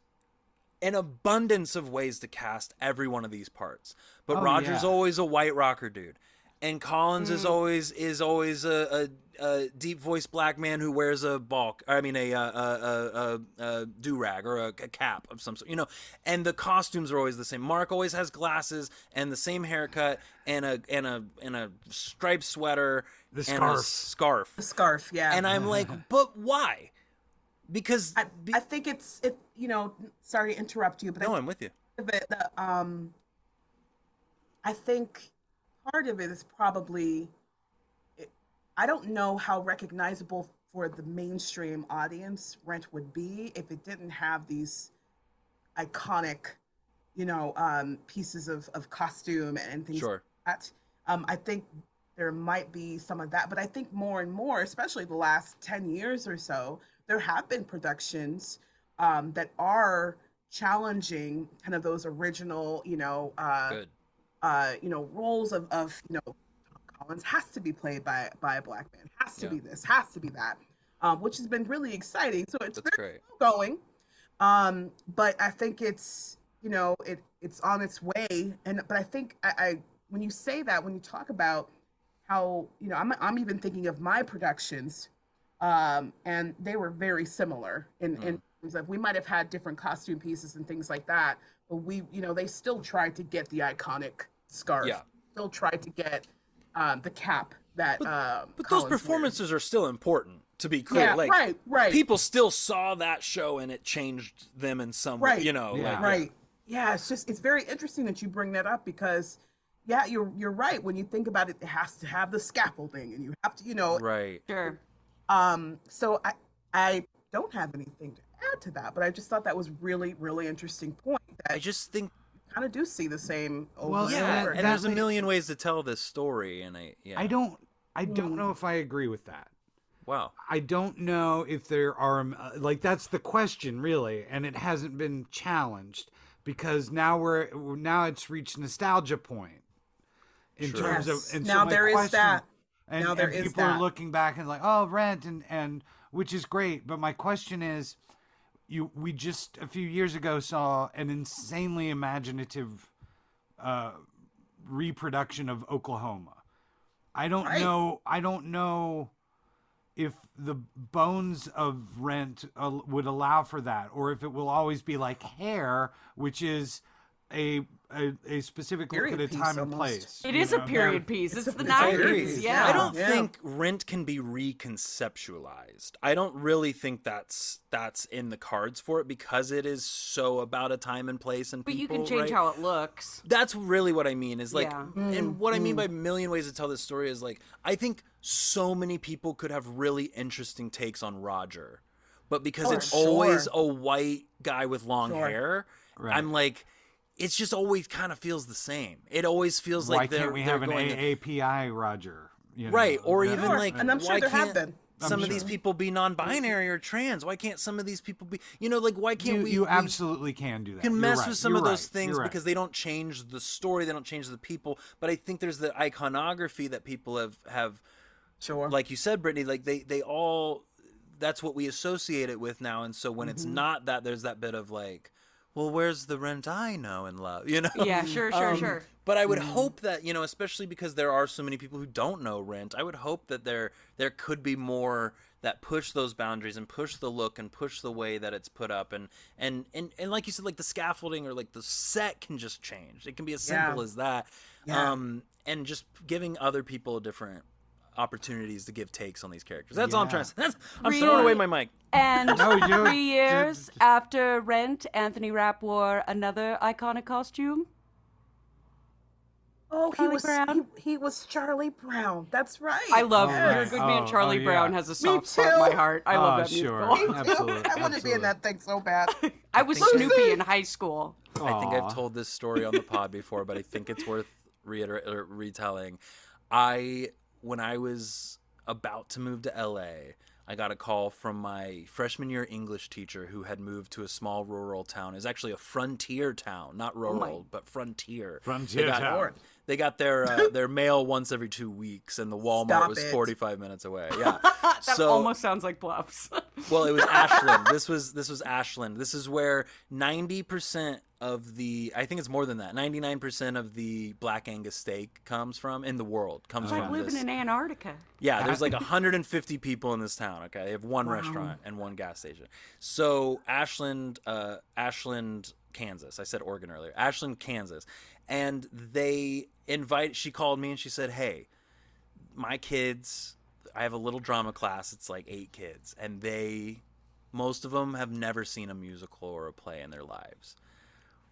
an abundance of ways to cast every one of these parts. But Oh, Roger's yeah. always a white rocker dude. And Collins is mm. always is always a, a, a deep voiced black man who wears a balk. I mean a a, a, a, a do rag or a, a cap of some sort. You know, and the costumes are always the same. Mark always has glasses and the same haircut and a and a and a striped sweater The and a scarf. scarf. The scarf. Yeah. And I'm like, but why? Because I, be- I think it's it. You know, sorry to interrupt you, but I no, I'm with you. it, the, um, I think part of it is probably, it, I don't know how recognizable for the mainstream audience Rent would be if it didn't have these iconic, you know, um, pieces of, of costume and things Sure. like that. Um, I think there might be some of that, but I think more and more, especially the last 10 years or so, there have been productions um, that are challenging kind of those original, you know, uh, uh, you know, roles of, of, you know, Collins has to be played by by a black man, has to Yeah. be this, has to be that, um, which has been really exciting. So it's That's very great. going, um, but I think it's you know it it's on its way. And but I think I, I when you say that when you talk about how you know I'm I'm even thinking of my productions, um, and they were very similar in in terms of we might have had different costume pieces and things like that, but we you know they still tried to get the iconic scarf, Yeah. still tried to get um, the cap that. um, But Collins those wears. performances are still important, to be clear. Yeah, like, right, right. People still saw that show and it changed them in some way, Right. you know. Yeah. like, right yeah it's just it's very interesting that you bring that up because yeah you're you're right when you think about it it has to have the scaffolding and you have to you know Right. Sure. Um so i i don't have anything to add to that but i just thought that was really really interesting point that I just think, kind of do see the same over Well, and yeah, over and again. there's a million ways to tell this story, and I, yeah. I don't. I don't know if I agree with that. Wow. I don't know if there are um, uh, like that's the question really, and it hasn't been challenged because now we're now it's reached nostalgia point. in Sure. terms Yes. of and Now so my there is question- that. And, Now there and is people are looking back and like, oh, rent and and which is great. But my question is, you we just a few years ago saw an insanely imaginative uh, reproduction of Oklahoma. I don't Right. know. I don't know if the bones of Rent uh, would allow for that, or if it will always be like Hair, which is a a, a specific look at a piece time and place. It is you is a know? period piece. It's, It's a- the it's nineties. Yeah. I don't Yeah. think rent can be reconceptualized. I don't really think that's that's in the cards for it because it is so about a time and place and But you can change right? how it looks. that's really what I mean is like Yeah. and mm-hmm. what I mean mm-hmm. by million ways to tell this story is like I think so many people could have really interesting takes on Roger. But because Oh, it's sure. always a white guy with long Sure. hair, Right. I'm like it's just always kind of feels the same. It always feels Why like they're can't we they're have an going to- AAPI Roger? you know? right or Yeah. even Sure, like and I'm sure why there have can't been. some I'm of these people be non-binary or trans why can't some of these people be you know like why can't you, we you we absolutely can do that. can mess right. with some You're of those right. things right. because they don't change the story they don't change the people but i think there's the iconography that people have have Sure. like you said brittney like they they all that's what we associate it with now and so when it's Mm-hmm. not that there's that bit of like well where's the rent i know and love you know Yeah, sure, sure, Um, sure. But I would hope that you know, especially because there are so many people who don't know Rent. I would hope that there there could be more that push those boundaries and push the look and push the way that it's put up and and and, and like you said, like the scaffolding or like the set can just change. It can be as simple Yeah. as that. Yeah. Um, and just giving other people a different opportunities to give takes on these characters. That's all I'm trying to say. That's, I'm throwing away my mic. And No, three years after Rent, Anthony Rapp wore another iconic costume. oh, he Charlie was Brown? He, he was Charlie Brown. That's right. I love Oh, You're a. Good Man. Oh, Charlie oh, yeah. Brown has a soft spot in my heart. I love Oh, that sure. musical. Absolutely, I want to be in that thing so bad. I was think- Snoopy in high school. I think I've told this story on the pod before, but I think it's worth reiter- retelling. I when I was about to move to LA, I got a call from my freshman year English teacher who had moved to a small rural town. It was actually a frontier town, not oh rural, but frontier. Frontier they got, town. They got their uh, their mail once every two weeks, and the Walmart Stop was it. forty five minutes away. Yeah, That so almost sounds like bluffs. well, it was Ashland. This was this was Ashland. This is where ninety percent of the I think it's more than that. Ninety nine percent of the Black Angus steak comes from in the world comes It's like from living this. in Antarctica. Yeah, there's like 150 people in this town. Okay, they have one restaurant and one gas station. So Ashland, uh, Ashland, Kansas. I said Oregon earlier. Ashland, Kansas, and they invite. She called me and she said, "Hey, my kids. I have a little drama class. It's like eight kids, and they, most of them have never seen a musical or a play in their lives,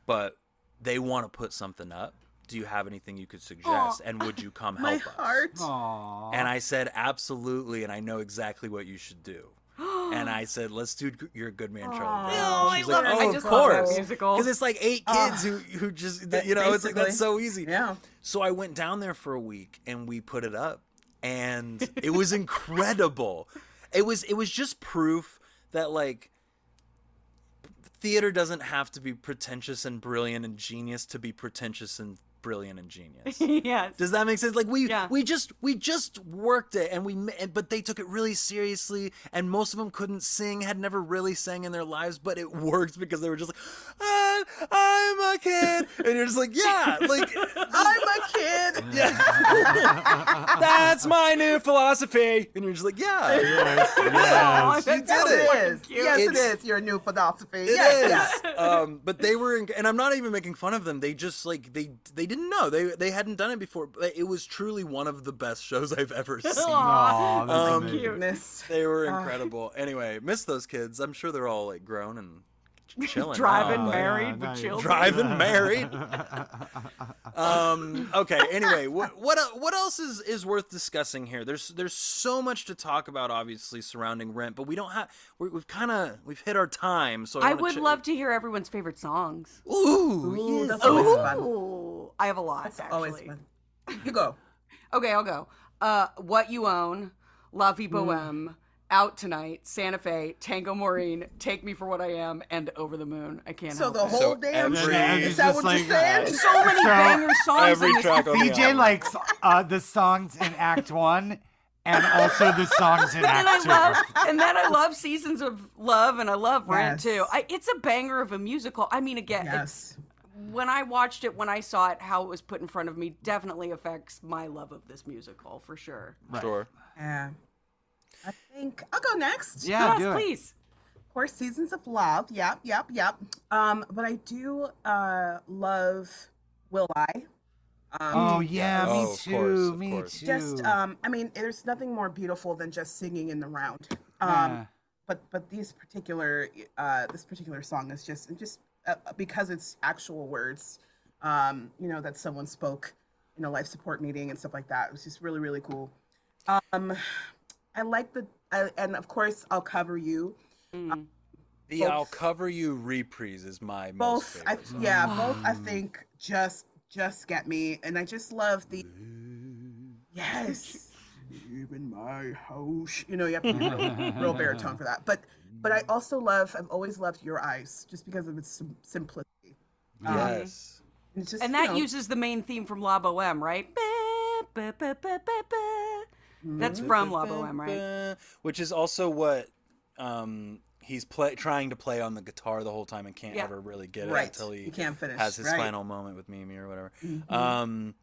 but they want to put something up." Do you have anything you could suggest? And would you come help My us? heart. Aw. And I said, absolutely, and I know exactly what you should do. And I said, let's do You're a Good Man, Charlie. Oh, Brown. She's I like, love oh, it. I of just love that course. musical. Because it's like eight kids who, who just, you know, it's like, that's so easy. Yeah. So I went down there for a week and we put it up. And it was incredible. It was it was just proof that like theater doesn't have to be pretentious and brilliant and genius to be pretentious and brilliant and genius. yes. Does that make sense? Like we Yeah. we just we just worked it and we and- but they took it really seriously and most of them couldn't sing, had never really sang in their lives, but it worked because they were just like "I- I'm a kid and you're just like yeah, like I'm a kid. yeah. That's my new philosophy and you're just like yeah. yes, Oh, yes. that's did it. It is. cute. Yes, it It's- Your new philosophy. It is. yes, yes. um, but they were, in, and I'm not even making fun of them. They just like they they didn't know they they hadn't done it before. But it was truly one of the best shows I've ever seen. Aw, that's Um, amazing. Goodness. They were incredible. Anyway, miss those kids. I'm sure they're all like grown and ch- chilling. Driving, now, but- married yeah, with children. Driving married. Um. Okay. Anyway, what what what else is is worth discussing here? There's there's so much to talk about, obviously surrounding Rent, but we don't have. We're, we've kind of we've hit our time. So I, I would ch- love to hear everyone's favorite songs. Ooh. Ooh, yes. that's always fun. Ooh, I have a lot That's actually. always fun. You go. Okay, I'll go. Uh, what you own, La Vie Mm. Boheme, Out Tonight, Santa Fe, Tango Maureen, Take Me for What I Am, and Over the Moon. I can't So help the it. whole So damn every- Yeah, Is that what like, you're saying? uh, so many banger songs Every in track on the album. likes uh, the songs in Act One, and also the songs in But then I Act Two. love, and then I love Seasons of Love, and I love Rent Yes. too. I, it's a banger of a musical. I mean, again, Yes. when I watched it, when I saw it, how it was put in front of me definitely affects my love of this musical for sure. Sure. Yeah. I think I'll go next. Yeah, yes, do it. please. Of course, Seasons of Love. Yep, yep, yep. Um, but I do uh love Will I. Um, Oh yeah, Oh, me of too. course, me course. too. just um I mean, there's nothing more beautiful than just singing in the round. Um Yeah. but but these particular uh this particular song is just just uh, because it's actual words um you know that someone spoke in a life support meeting and stuff like that it was just really really cool um i like the I, and of course i'll cover you Mm. The Both. I'll Cover You reprise is my most both I, favorite. song. yeah both i think just just get me and i just love the yes live in my house you know you have to be real, real baritone for that but but i also love i've always loved your eyes just because of its sim- simplicity Um, Yes. just, And you that know, uses the main theme from La Boheme, right? Ba, ba, ba, ba, ba, ba. That's from La Boheme, right? Which is also what um, he's play, trying to play on the guitar the whole time and can't Yeah. ever really get it right until he you can't finish has his right? final moment with Mimi or whatever. Mhm. Um,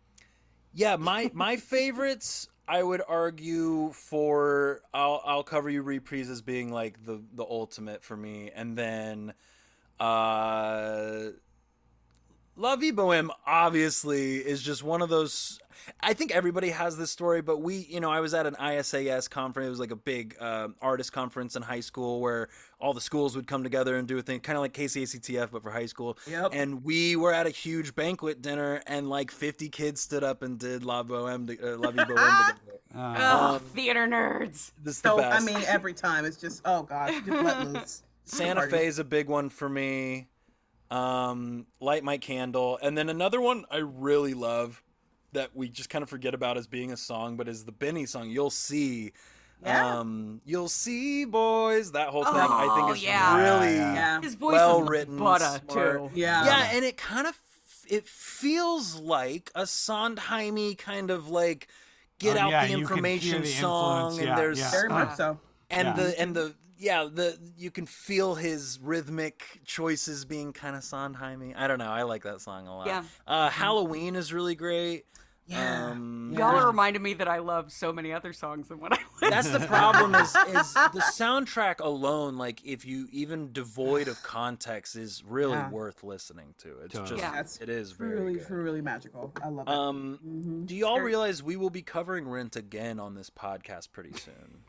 yeah, my my favorites, I would argue for I'll I'll cover you reprise as being like the the ultimate for me, and then uh, La Vie Boheme obviously is just one of those. I think everybody has this story, but we, you know, I was at an ISAS conference. It was like a big uh, artist conference in high school where all the schools would come together and do a thing, kind of like KCACTF, but for high school. Yep. And we were at a huge banquet dinner, and like 50 kids stood up and did La Boheme, to- uh, La Vie Boheme together. Uh, Oh, Um, theater nerds. This is the so i mean every time it's just oh gosh just let loose Santa Fe is a big one for me. Um, Light My Candle, and then another one I really love that we just kind of forget about as being a song, but is the Benny song. You'll see. Yeah. Um, you'll see, boys. That whole thing I Oh, think is yeah. really Yeah, yeah His voice well is written, butter smart. too. yeah yeah, and it kind of it feels like a Sondheimy kind of like get Oh, out yeah, the information the song, influence, and yeah, there's yeah. very Uh, much so and Yeah. the and the yeah the you can feel his rhythmic choices being kind of Sondheimy. I don't know. I like that song a lot. Yeah. Uh, Halloween is really great. yeah Um, Y'all are reminding me that I love so many other songs than what I listen That's the problem is is the soundtrack alone, like if you even devoid of context, is really Yeah. worth listening to. It's Totally. just Yeah. That's it is very truly good. truly magical i love it Um, Mhm. do y'all Sure. realize we will be covering Rent again on this podcast pretty soon?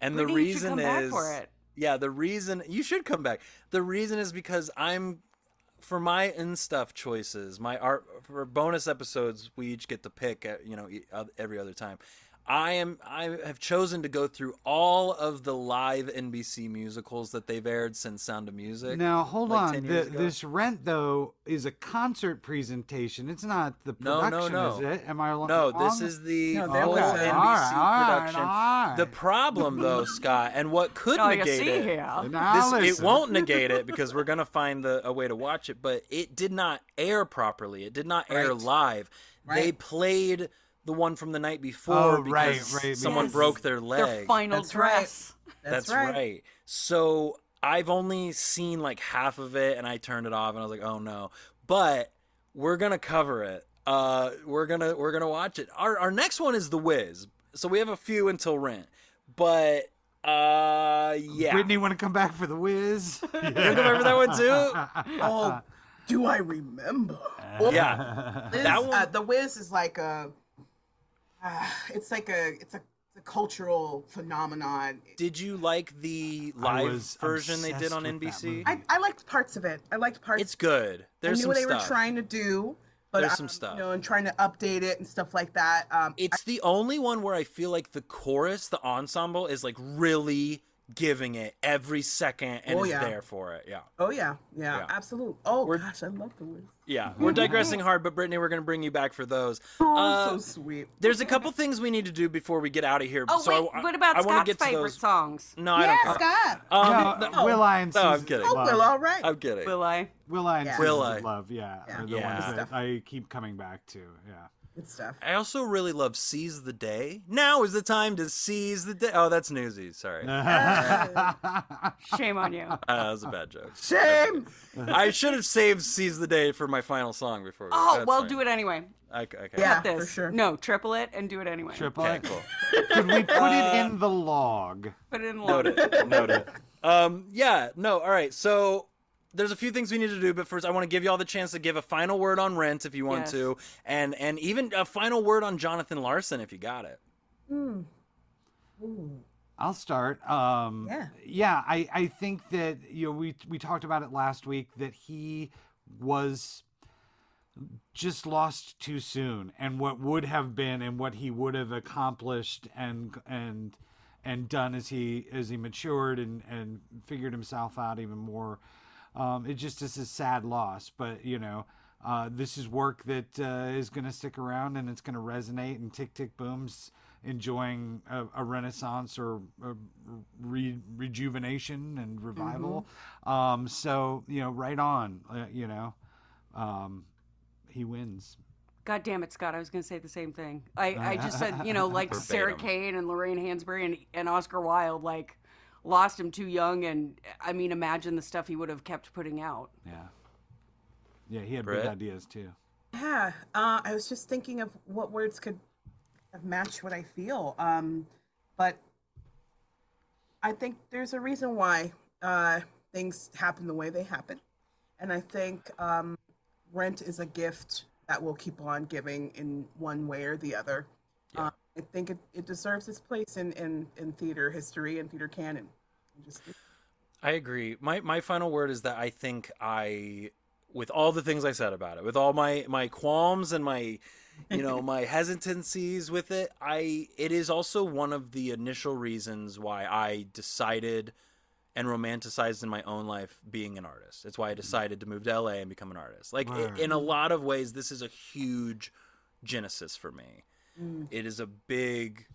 And Brittney, the reason is for it. yeah, the reason you should come back. The reason is because I'm for my in stuff choices, my art for bonus episodes, we each get to pick. uh, You know, every other time. I am. I have chosen to go through all of the live NBC musicals that they've aired since Sound of Music. Now hold like on. The, this rent though is a concert presentation. It's not the No, no, production, no. is it? Am I wrong? No, this is the No, there full was a- NBC All right, all right, production. all right. The problem, though, Scott, and what could Oh, you negate see it, here. This, it won't negate it because we're gonna find the, a way to watch it. But it did not air properly. It did not air Right. live. They played the one from the night before Oh, because right, someone Yes. broke their leg. Their final That's right. dress. that's, That's right, right. So I've only seen like half of it, and I turned it off, and I was like, "Oh no!" But we're gonna cover it. Uh, we're gonna we're gonna watch it. Our our next one is The Wiz. So we have a few until Rent, but uh, yeah. Brittney want to come back for the whiz? You come back for that one too? oh do i remember Yeah, Wiz, That one- uh, the Wiz is like a, uh, it's like a, it's a, a cultural phenomenon. Did you like the live version they did on NBC? I, I liked parts of it. I liked parts. It's good. There's I knew some what they stuff. were trying to do, but There's um, some stuff. you know, and trying to update it and stuff like that. Um, It's the only one where I feel like the chorus, the ensemble, is like really giving it every second and Oh, is yeah. there for it. Yeah. Oh yeah, yeah, Yeah. absolute. Oh We're- gosh, I love the list. Yeah. We're digressing hard, but Brittney, we're going to bring you back for those. Oh, Uh, so sweet. There's a couple things we need to do before we get out of here. Oh so wait, I, what about I wanna Scott's get favorite those. songs? No, I yeah, don't care. Scott. Um, no, no, Will I and no, I'm kidding. Oh, Love. well, all right. I'm kidding. Will I? Will I and Yeah. Susan Will I? Love, yeah, Yeah. are the Yeah. ones that I keep coming back to. Yeah. Good stuff. I also really love Seize the Day. Now is the time to seize the day. Oh, that's Newsies. Sorry. Shame on you. Uh, that was a bad joke. Shame. I should have saved Seize the Day for my final song before. Oh, well, do it anyway. Okay. okay. Yeah, Cut for this. sure. No, triple it and do it anyway. Triple Okay, it. cool. Could we put Uh, it in the log? Put it in log. Noted. Noted. Um, yeah, no, all right. So there's a few things we need to do, but first I want to give you all the chance to give a final word on Rent if you want Yes. to, and and even a final word on Jonathan Larson if you got it. Hmm. Ooh. I'll start. Um, Yeah. Yeah, I, I think that you know we we talked about it last week that he was just lost too soon, and what would have been and what he would have accomplished and and and done as he as he matured and and figured himself out even more. Um, it just is a sad loss, but you know. Uh, this is work that uh, is going to stick around and it's going to resonate. And Tick Tick Boom's enjoying a, a renaissance or a re- rejuvenation and revival. Um, so you know, right on. Uh, you know, um, he wins. God damn it, Scott. I was going to say the same thing. I, I just said, you know, like Sarah Kane and Lorraine Hansberry and, and Oscar Wilde, like, lost him too young. And I mean, imagine the stuff he would have kept putting out. Yeah, yeah, he had Brett? big ideas too. Yeah, uh, I was just thinking of what words could have matched what I feel. Um, but I think there's a reason why uh, things happen the way they happen. And I think um, Rent is a gift that will keep on giving in one way or the other. Uh, I think it, it deserves its place in, in, in theater history and theater canon. I Just, I agree. My my final word is that I think I with all the things I said about it, with all my my qualms and my you know, my hesitancies with it, I it is also one of the initial reasons why I decided and romanticized in my own life being an artist. It's why I mm-hmm. decided to move to LA and become an artist. Like Word. in a lot of ways this is a huge genesis for me. Mm. It is a big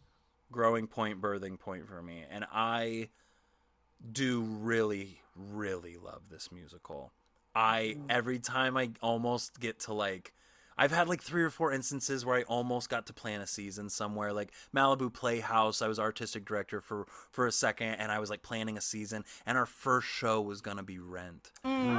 growing point, birthing point for me. And I do really, really love this musical. I mm. every time I almost get to like I've had like three or four instances where I almost got to plan a season somewhere, like Malibu Playhouse. I was artistic director for for a second, and I was like planning a season, and our first show was gonna be Rent. Mm.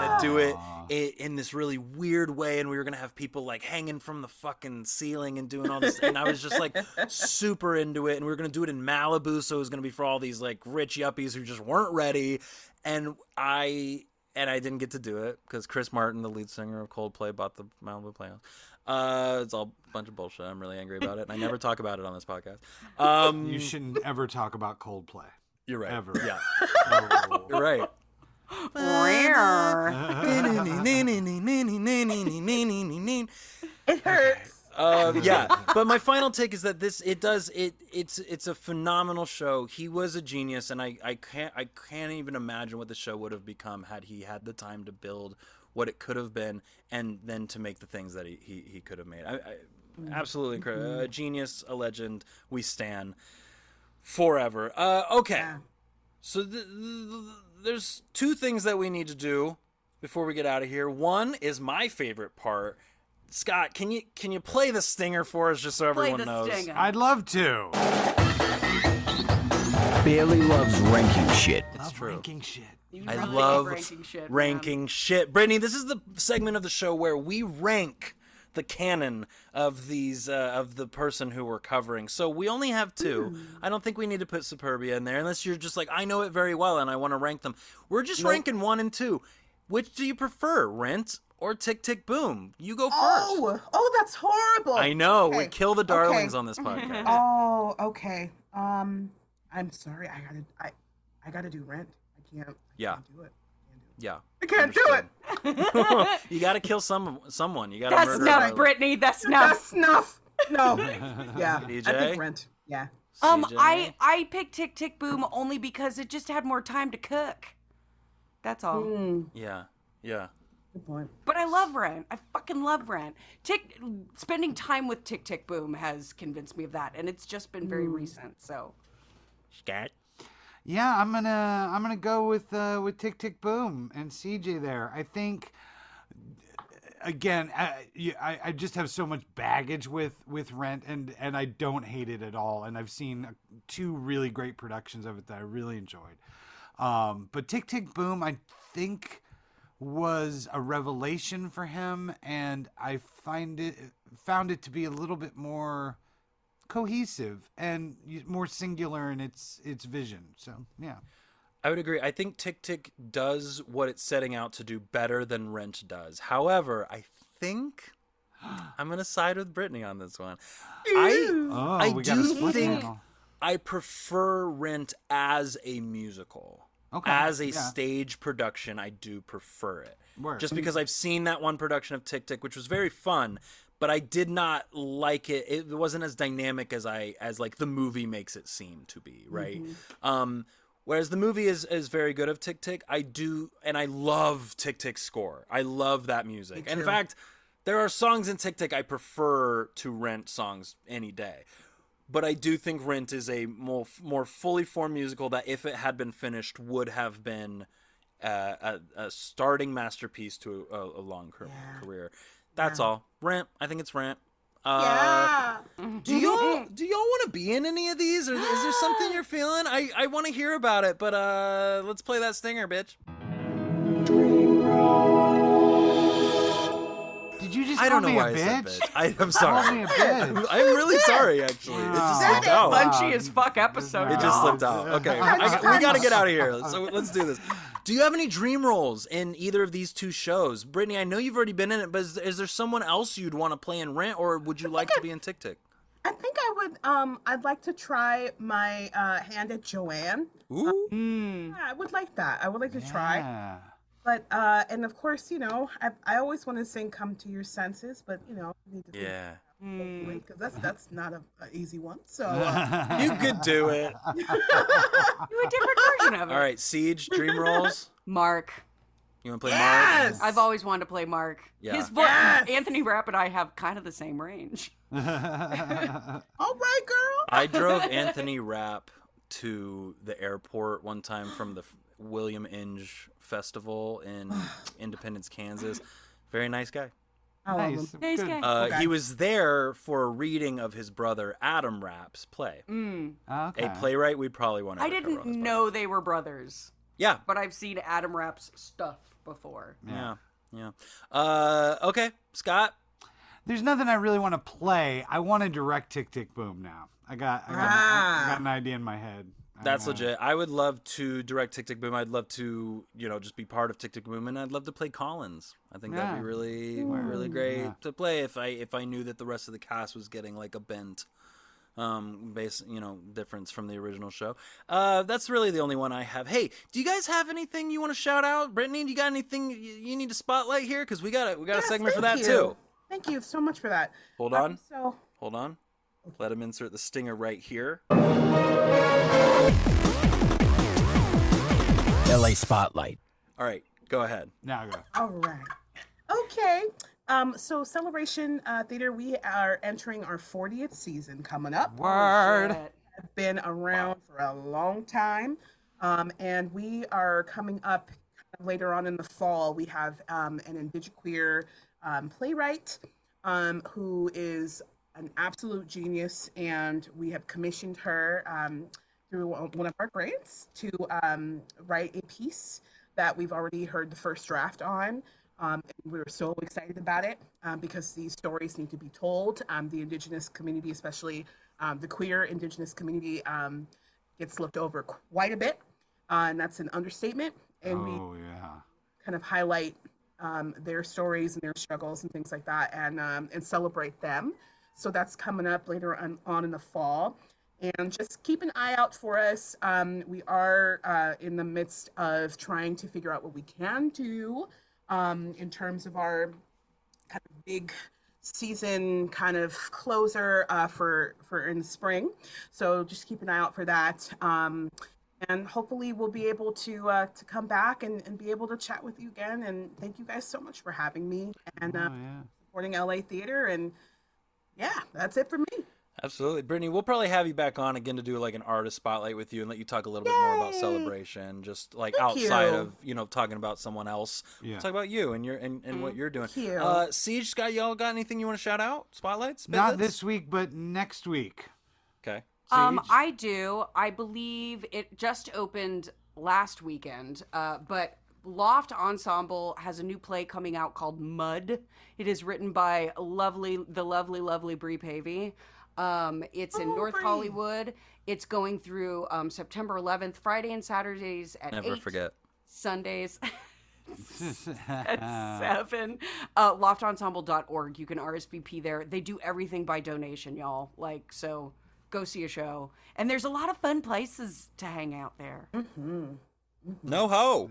That do it i- in this really weird way, and we were gonna have people like hanging from the fucking ceiling and doing all this, and I was just like super into it, and we were gonna do it in Malibu, so it was gonna be for all these like rich yuppies who just weren't ready, and I and I didn't get to do it because Chris Martin, the lead singer of Coldplay, bought the Malibu Playhouse. Uh, it's all a bunch of bullshit. I'm really angry about it, and I never talk about it on this podcast. Um, You shouldn't ever talk about Coldplay. You're right. ever. Yeah, Oh. you're right. Rare. it hurts. Um, yeah, but my final take is that this it does it it's it's a phenomenal show. He was a genius, and I I can't I can't even imagine what the show would have become had he had the time to build what it could have been, and then to make the things that he he, he could have made. I, I, absolutely incredible, a genius, a legend. We stand forever. Uh, okay, Yeah. so th- th- there's two things that we need to do before we get out of here. One is my favorite part. Scott, can you can you play the stinger for us just so Play everyone the knows? stinger. I'd love to. Bailey loves ranking shit. Love true. ranking shit. You I really love ranking shit. man. ranking shit. Brittney, this is the segment of the show where we rank the canon of these uh, of the person who we're covering. So we only have two. I don't think we need to put Superbia in there unless you're just like I know it very well and I want to rank them. We're just ranking one and two. Which do you prefer, Rent or Tick Tick Boom? You go first. Oh, oh, that's horrible. I know we kill the darlings okay. on this podcast. Oh, okay. Um, I'm sorry. I gotta. I, I gotta do rent. I can't. I Yeah. Can't do it. yeah, I can't do it. You got to kill some someone. You got to That's murder. enough. Brittney. That's enough. That's enough. No. Yeah. I CJ? think rent. Yeah. Um, CJ? I I picked Tick Tick Boom only because it just had more time to cook. That's all. Mm, Yeah, yeah. Good point. But I love Rent. I fucking love Rent. Tick spending time with Tick Tick Boom has convinced me of that, and it's just been very recent. So Scott. Yeah, I'm gonna I'm gonna go with uh, with Tick Tick Boom and CJ there. I think again, I, yeah, I I just have so much baggage with with Rent, and and I don't hate it at all. And I've seen two really great productions of it that I really enjoyed. Um, but Tick Tick Boom, I think was a revelation for him, and I find it found it to be a little bit more cohesive and more singular in its its vision. So yeah, I would agree. I think Tick Tick does what it's setting out to do better than Rent does. However, I think I'm gonna side with Brittney on this one. I oh, I we got a do think panel. I prefer Rent as a musical. Okay, As a yeah. stage production, I do prefer it. Word. Just because I've seen that one production of Tick Tick, which was very fun, but I did not like it. It wasn't as dynamic as I as like the movie makes it seem to be, right? Um Whereas the movie is, is very good of Tick Tick, I do, and I love Tick Tick's score. I love that music. And in fact, there are songs in Tick Tick I prefer to Rent songs any day. But I do think Rent is a more more fully formed musical that, if it had been finished, would have been uh, a, a starting masterpiece to a, a long car- career. That's all. Rent. I think it's Rent. Uh, yeah. do y'all do y'all want to be in any of these, or is there something you're feeling? I I want to hear about it, but uh, let's play that stinger, bitch. Did you just I don't know me why I said bitch? bitch. I, I'm Call me sorry. a bitch. I'm really sorry, actually. It just slipped out. wow. punchy as fuck episode. It just y'all. slipped out. Okay, I, we got to get out of here. So let's do this. Do you have any dream roles in either of these two shows, Brittney? I know you've already been in it, but is, is there someone else you'd want to play in Rent, or would you like to be in Tick Tick? I think I would. Um, I'd like to try my uh, hand at Joanne. Ooh, Yeah, I would like that. I would like to try. Yeah. But uh, and of course, you know, I, I always want to sing "Come to Your Senses," but you know, I need to yeah. because that's that's not a, a easy one. So uh, You could do it. Do a different version of it. All right, CJ, dream roles Mark. You want to play Mark? Yes! Mark? I've always wanted to play Mark. Yeah. His voice, Yes! Anthony Rapp and I have kind of the same range. all right, girl. I drove Anthony Rapp to the airport one time from the William Inge Festival in Independence, Kansas. Very nice guy. I nice. Nice guy. Uh, Okay. He was there for a reading of his brother Adam Rapp's play. Mm. okay. A playwright we'd probably want to. I didn't know they were brothers, Yeah, but I've seen Adam Rapp's stuff before. yeah, yeah. Uh, okay, Scott. There's nothing I really want to play. I want to direct Tick Tick Boom now. I got I got, I Ah. got an idea in my head. That's legit. I would love to direct Tick Tick Boom. I'd love to, you know, just be part of Tick Tick Boom, and I'd love to play Collins. I think that'd be Yeah. really, really great Yeah. to play if I if I knew that the rest of the cast was getting like a bent, um, base, you know, difference from the original show. Uh, that's really the only one I have. Hey, do you guys have anything you want to shout out, Brittney? Do you got anything you, you need to spotlight here? Because we got a we got Yes, a segment for that you. too. Thank you so much for that. Hold Um, on, So hold on. Let him insert the stinger right here. LA Spotlight. All right, go ahead. Now go. All right. Okay. Um, so Celebration uh, Theater, we are entering our 40th season coming up. Word. Have been around for a long time, um, and we are coming up later on in the fall. We have um, an indigiqueer um, playwright um, who is an absolute genius, and we have commissioned her um, through one of our grants to um, write a piece that we've already heard the first draft on. Um, and we're so excited about it um, because these stories need to be told. Um, the Indigenous community, especially um, the queer Indigenous community, um, gets looked over quite a bit, uh, and that's an understatement. And we Oh yeah. kind of highlight um, their stories and their struggles and things like that, and um, and celebrate them. So that's coming up later on, on in the fall, and just keep an eye out for us. Um, we are uh, in the midst of trying to figure out what we can do um, in terms of our kind of big season kind of closer uh, for for in the spring. So just keep an eye out for that. Um, and hopefully we'll be able to uh, to come back and, and be able to chat with you again. And thank you guys so much for having me and uh, Oh, yeah. supporting LA Theater. And yeah, that's it for me. Absolutely, Brittney. We'll probably have you back on again to do like an artist spotlight with you and let you talk a little bit more about celebration, just like Thank outside you. of you know talking about someone else. Yeah. Talk about you and your and, and what you're doing. You. Uh, CJ, Scott, y'all got anything you want to shout out? Spotlights? Not this week, but next week. Okay. Um, I do. I believe it just opened last weekend, uh, but Loft Ensemble has a new play coming out called Mud. It is written by lovely, the lovely, lovely Brie Pavey. Um, it's in Oh, North Brie. Hollywood. It's going through um, September 11th, Friday and Saturdays at Never 8, forget. Sundays at 7. Uh, loftensemble.org. You can RSVP there. They do everything by donation, y'all. Like, so go see a show. And there's a lot of fun places to hang out there. No ho.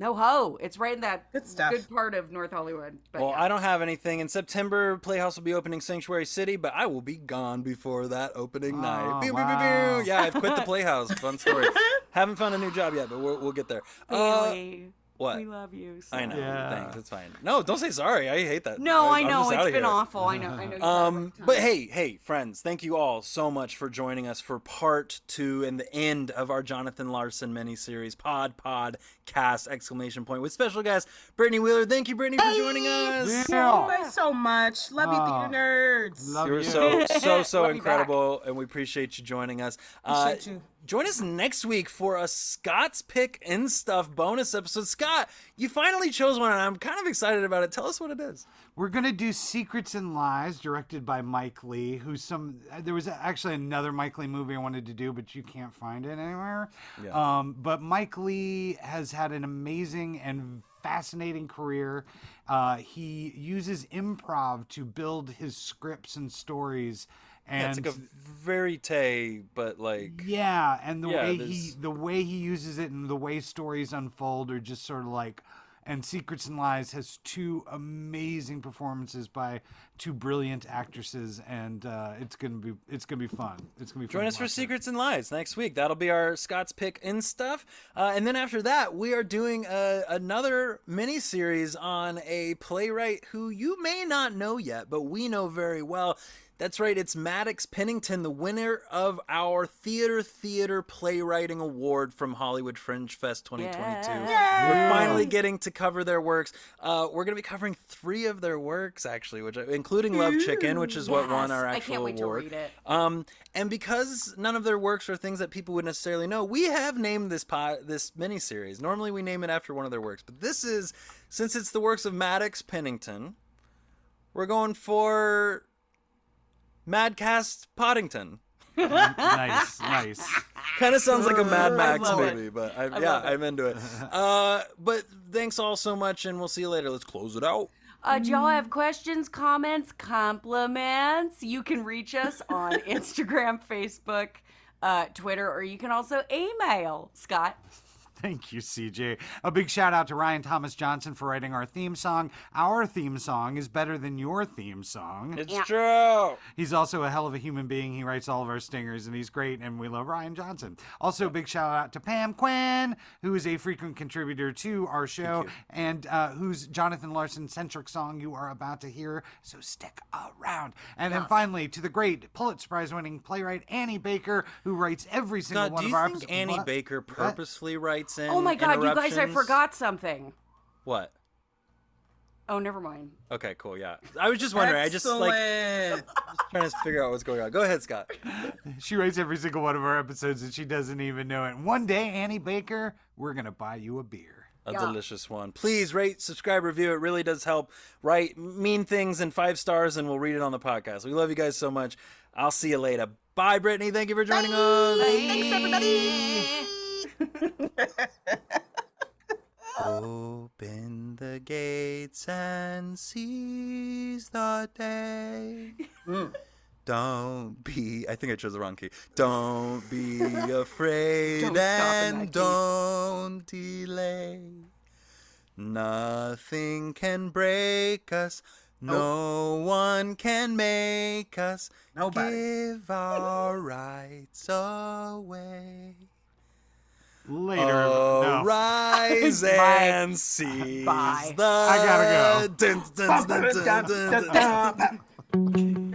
No ho. It's right in that Good stuff. good part of North Hollywood. But Well, yeah. I don't have anything. In September, Playhouse will be opening Sanctuary City, but I will be gone before that opening night. Oh, pew, wow. pew. Yeah, I've quit the Playhouse. Fun story. Haven't found a new job yet, but we'll, we'll get there. Uh, Bailey, what? we love you. So I know. Yeah. Thanks. It's fine. No, don't say sorry. I hate that. No, I I'm know It's been here. awful. I know. I know. you Um, but hey, hey, friends, thank you all so much for joining us for part two and the end of our Jonathan Larson miniseries, Pod Pod Cast exclamation point with special guest Brittney Wheeler. Thank you, Brittney, for joining us. Thank Yeah. you guys so much. Love you, theater nerds. Love You're you. so so so Love you back. incredible, and we appreciate you joining us. Uh, Appreciate you. Join us next week for a Scott's Pick and Stuff bonus episode. Scott, you finally chose one, and I'm kind of excited about it. Tell us what it is. We're gonna do Secrets and Lies, directed by Mike Leigh, who's some. There was actually another Mike Leigh movie I wanted to do, but you can't find it anywhere. Yeah. Um, but Mike Leigh has had an amazing and fascinating career. Uh, he uses improv to build his scripts and stories. And Yeah, it's like a verite, but like yeah, and the Yeah, way he the way he uses it and the way stories unfold are just sort of like and Secrets and Lies has two amazing performances by two brilliant actresses and uh, it's gonna be it's gonna be fun. It's gonna be Join us for it. Secrets and Lies next week. That'll be our Scott's pick and stuff. Uh, and then after that, we are doing a, another mini series on a playwright who you may not know yet, but we know very well. That's right, it's Maddox Pennington, the winner of our Theater Theater Playwriting Award from Hollywood Fringe Fest 2022. Yeah. We're finally getting to cover their works. Uh, we're going to be covering three of their works, actually, which including Love Chicken, which is what won Yes, our I actual can't wait to award. read it. Um, and because none of their works are things that people would necessarily know, we have named this pot this miniseries. Normally, we name it after one of their works, but this is since it's the works of Maddox Pennington. We're going for Madcast Poddington. nice, nice. Kind of sounds like a Mad Max love it. movie, but I, I yeah. I'm into it. Uh, but thanks all so much, and we'll see you later. Let's close it out. Uh, do y'all have questions, comments, compliments? You can reach us on Instagram, Facebook, uh, Twitter, or you can also email Scott. Thank you, CJ. A big shout out to Ryan Thomas Johnson for writing our theme song. Our theme song is better than your theme song. It's Yeah. true. He's also a hell of a human being. He writes all of our stingers, and he's great. And we love Ryan Johnson. Also, a big shout out to Pam Quinn, who is a frequent contributor to our show, and uh, whose Jonathan Larson centric song you are about to hear. So stick around. And then finally, to the great Pulitzer Prize winning playwright Annie Baker, who writes every single God, one do of you our think episodes. Annie What? Baker What? purposefully writes in? Oh my God, you guys, I forgot something. What? Oh, never mind. Okay, cool. Yeah, I was just wondering. I just like Excellent. trying to figure out what's going on. Go ahead, Scott. She writes every single one of our episodes, and she doesn't even know it. One day, Annie Baker, we're gonna buy you a beer. A Yeah. delicious one. Please rate, subscribe, review. It really does help. Write mean things in five stars, and we'll read it on the podcast. We love you guys so much. I'll see you later. Bye, Brittney. Thank you for joining us. Thanks, everybody. Open the gates and seize the day. Mm. Don't be, I think I chose the wrong key. Don't be afraid don't and don't delay. Nothing can break us. No one can make us Nobody. give our rights away. Later. Oh, no. Rise and Bye. seize Bye. the. I gotta go.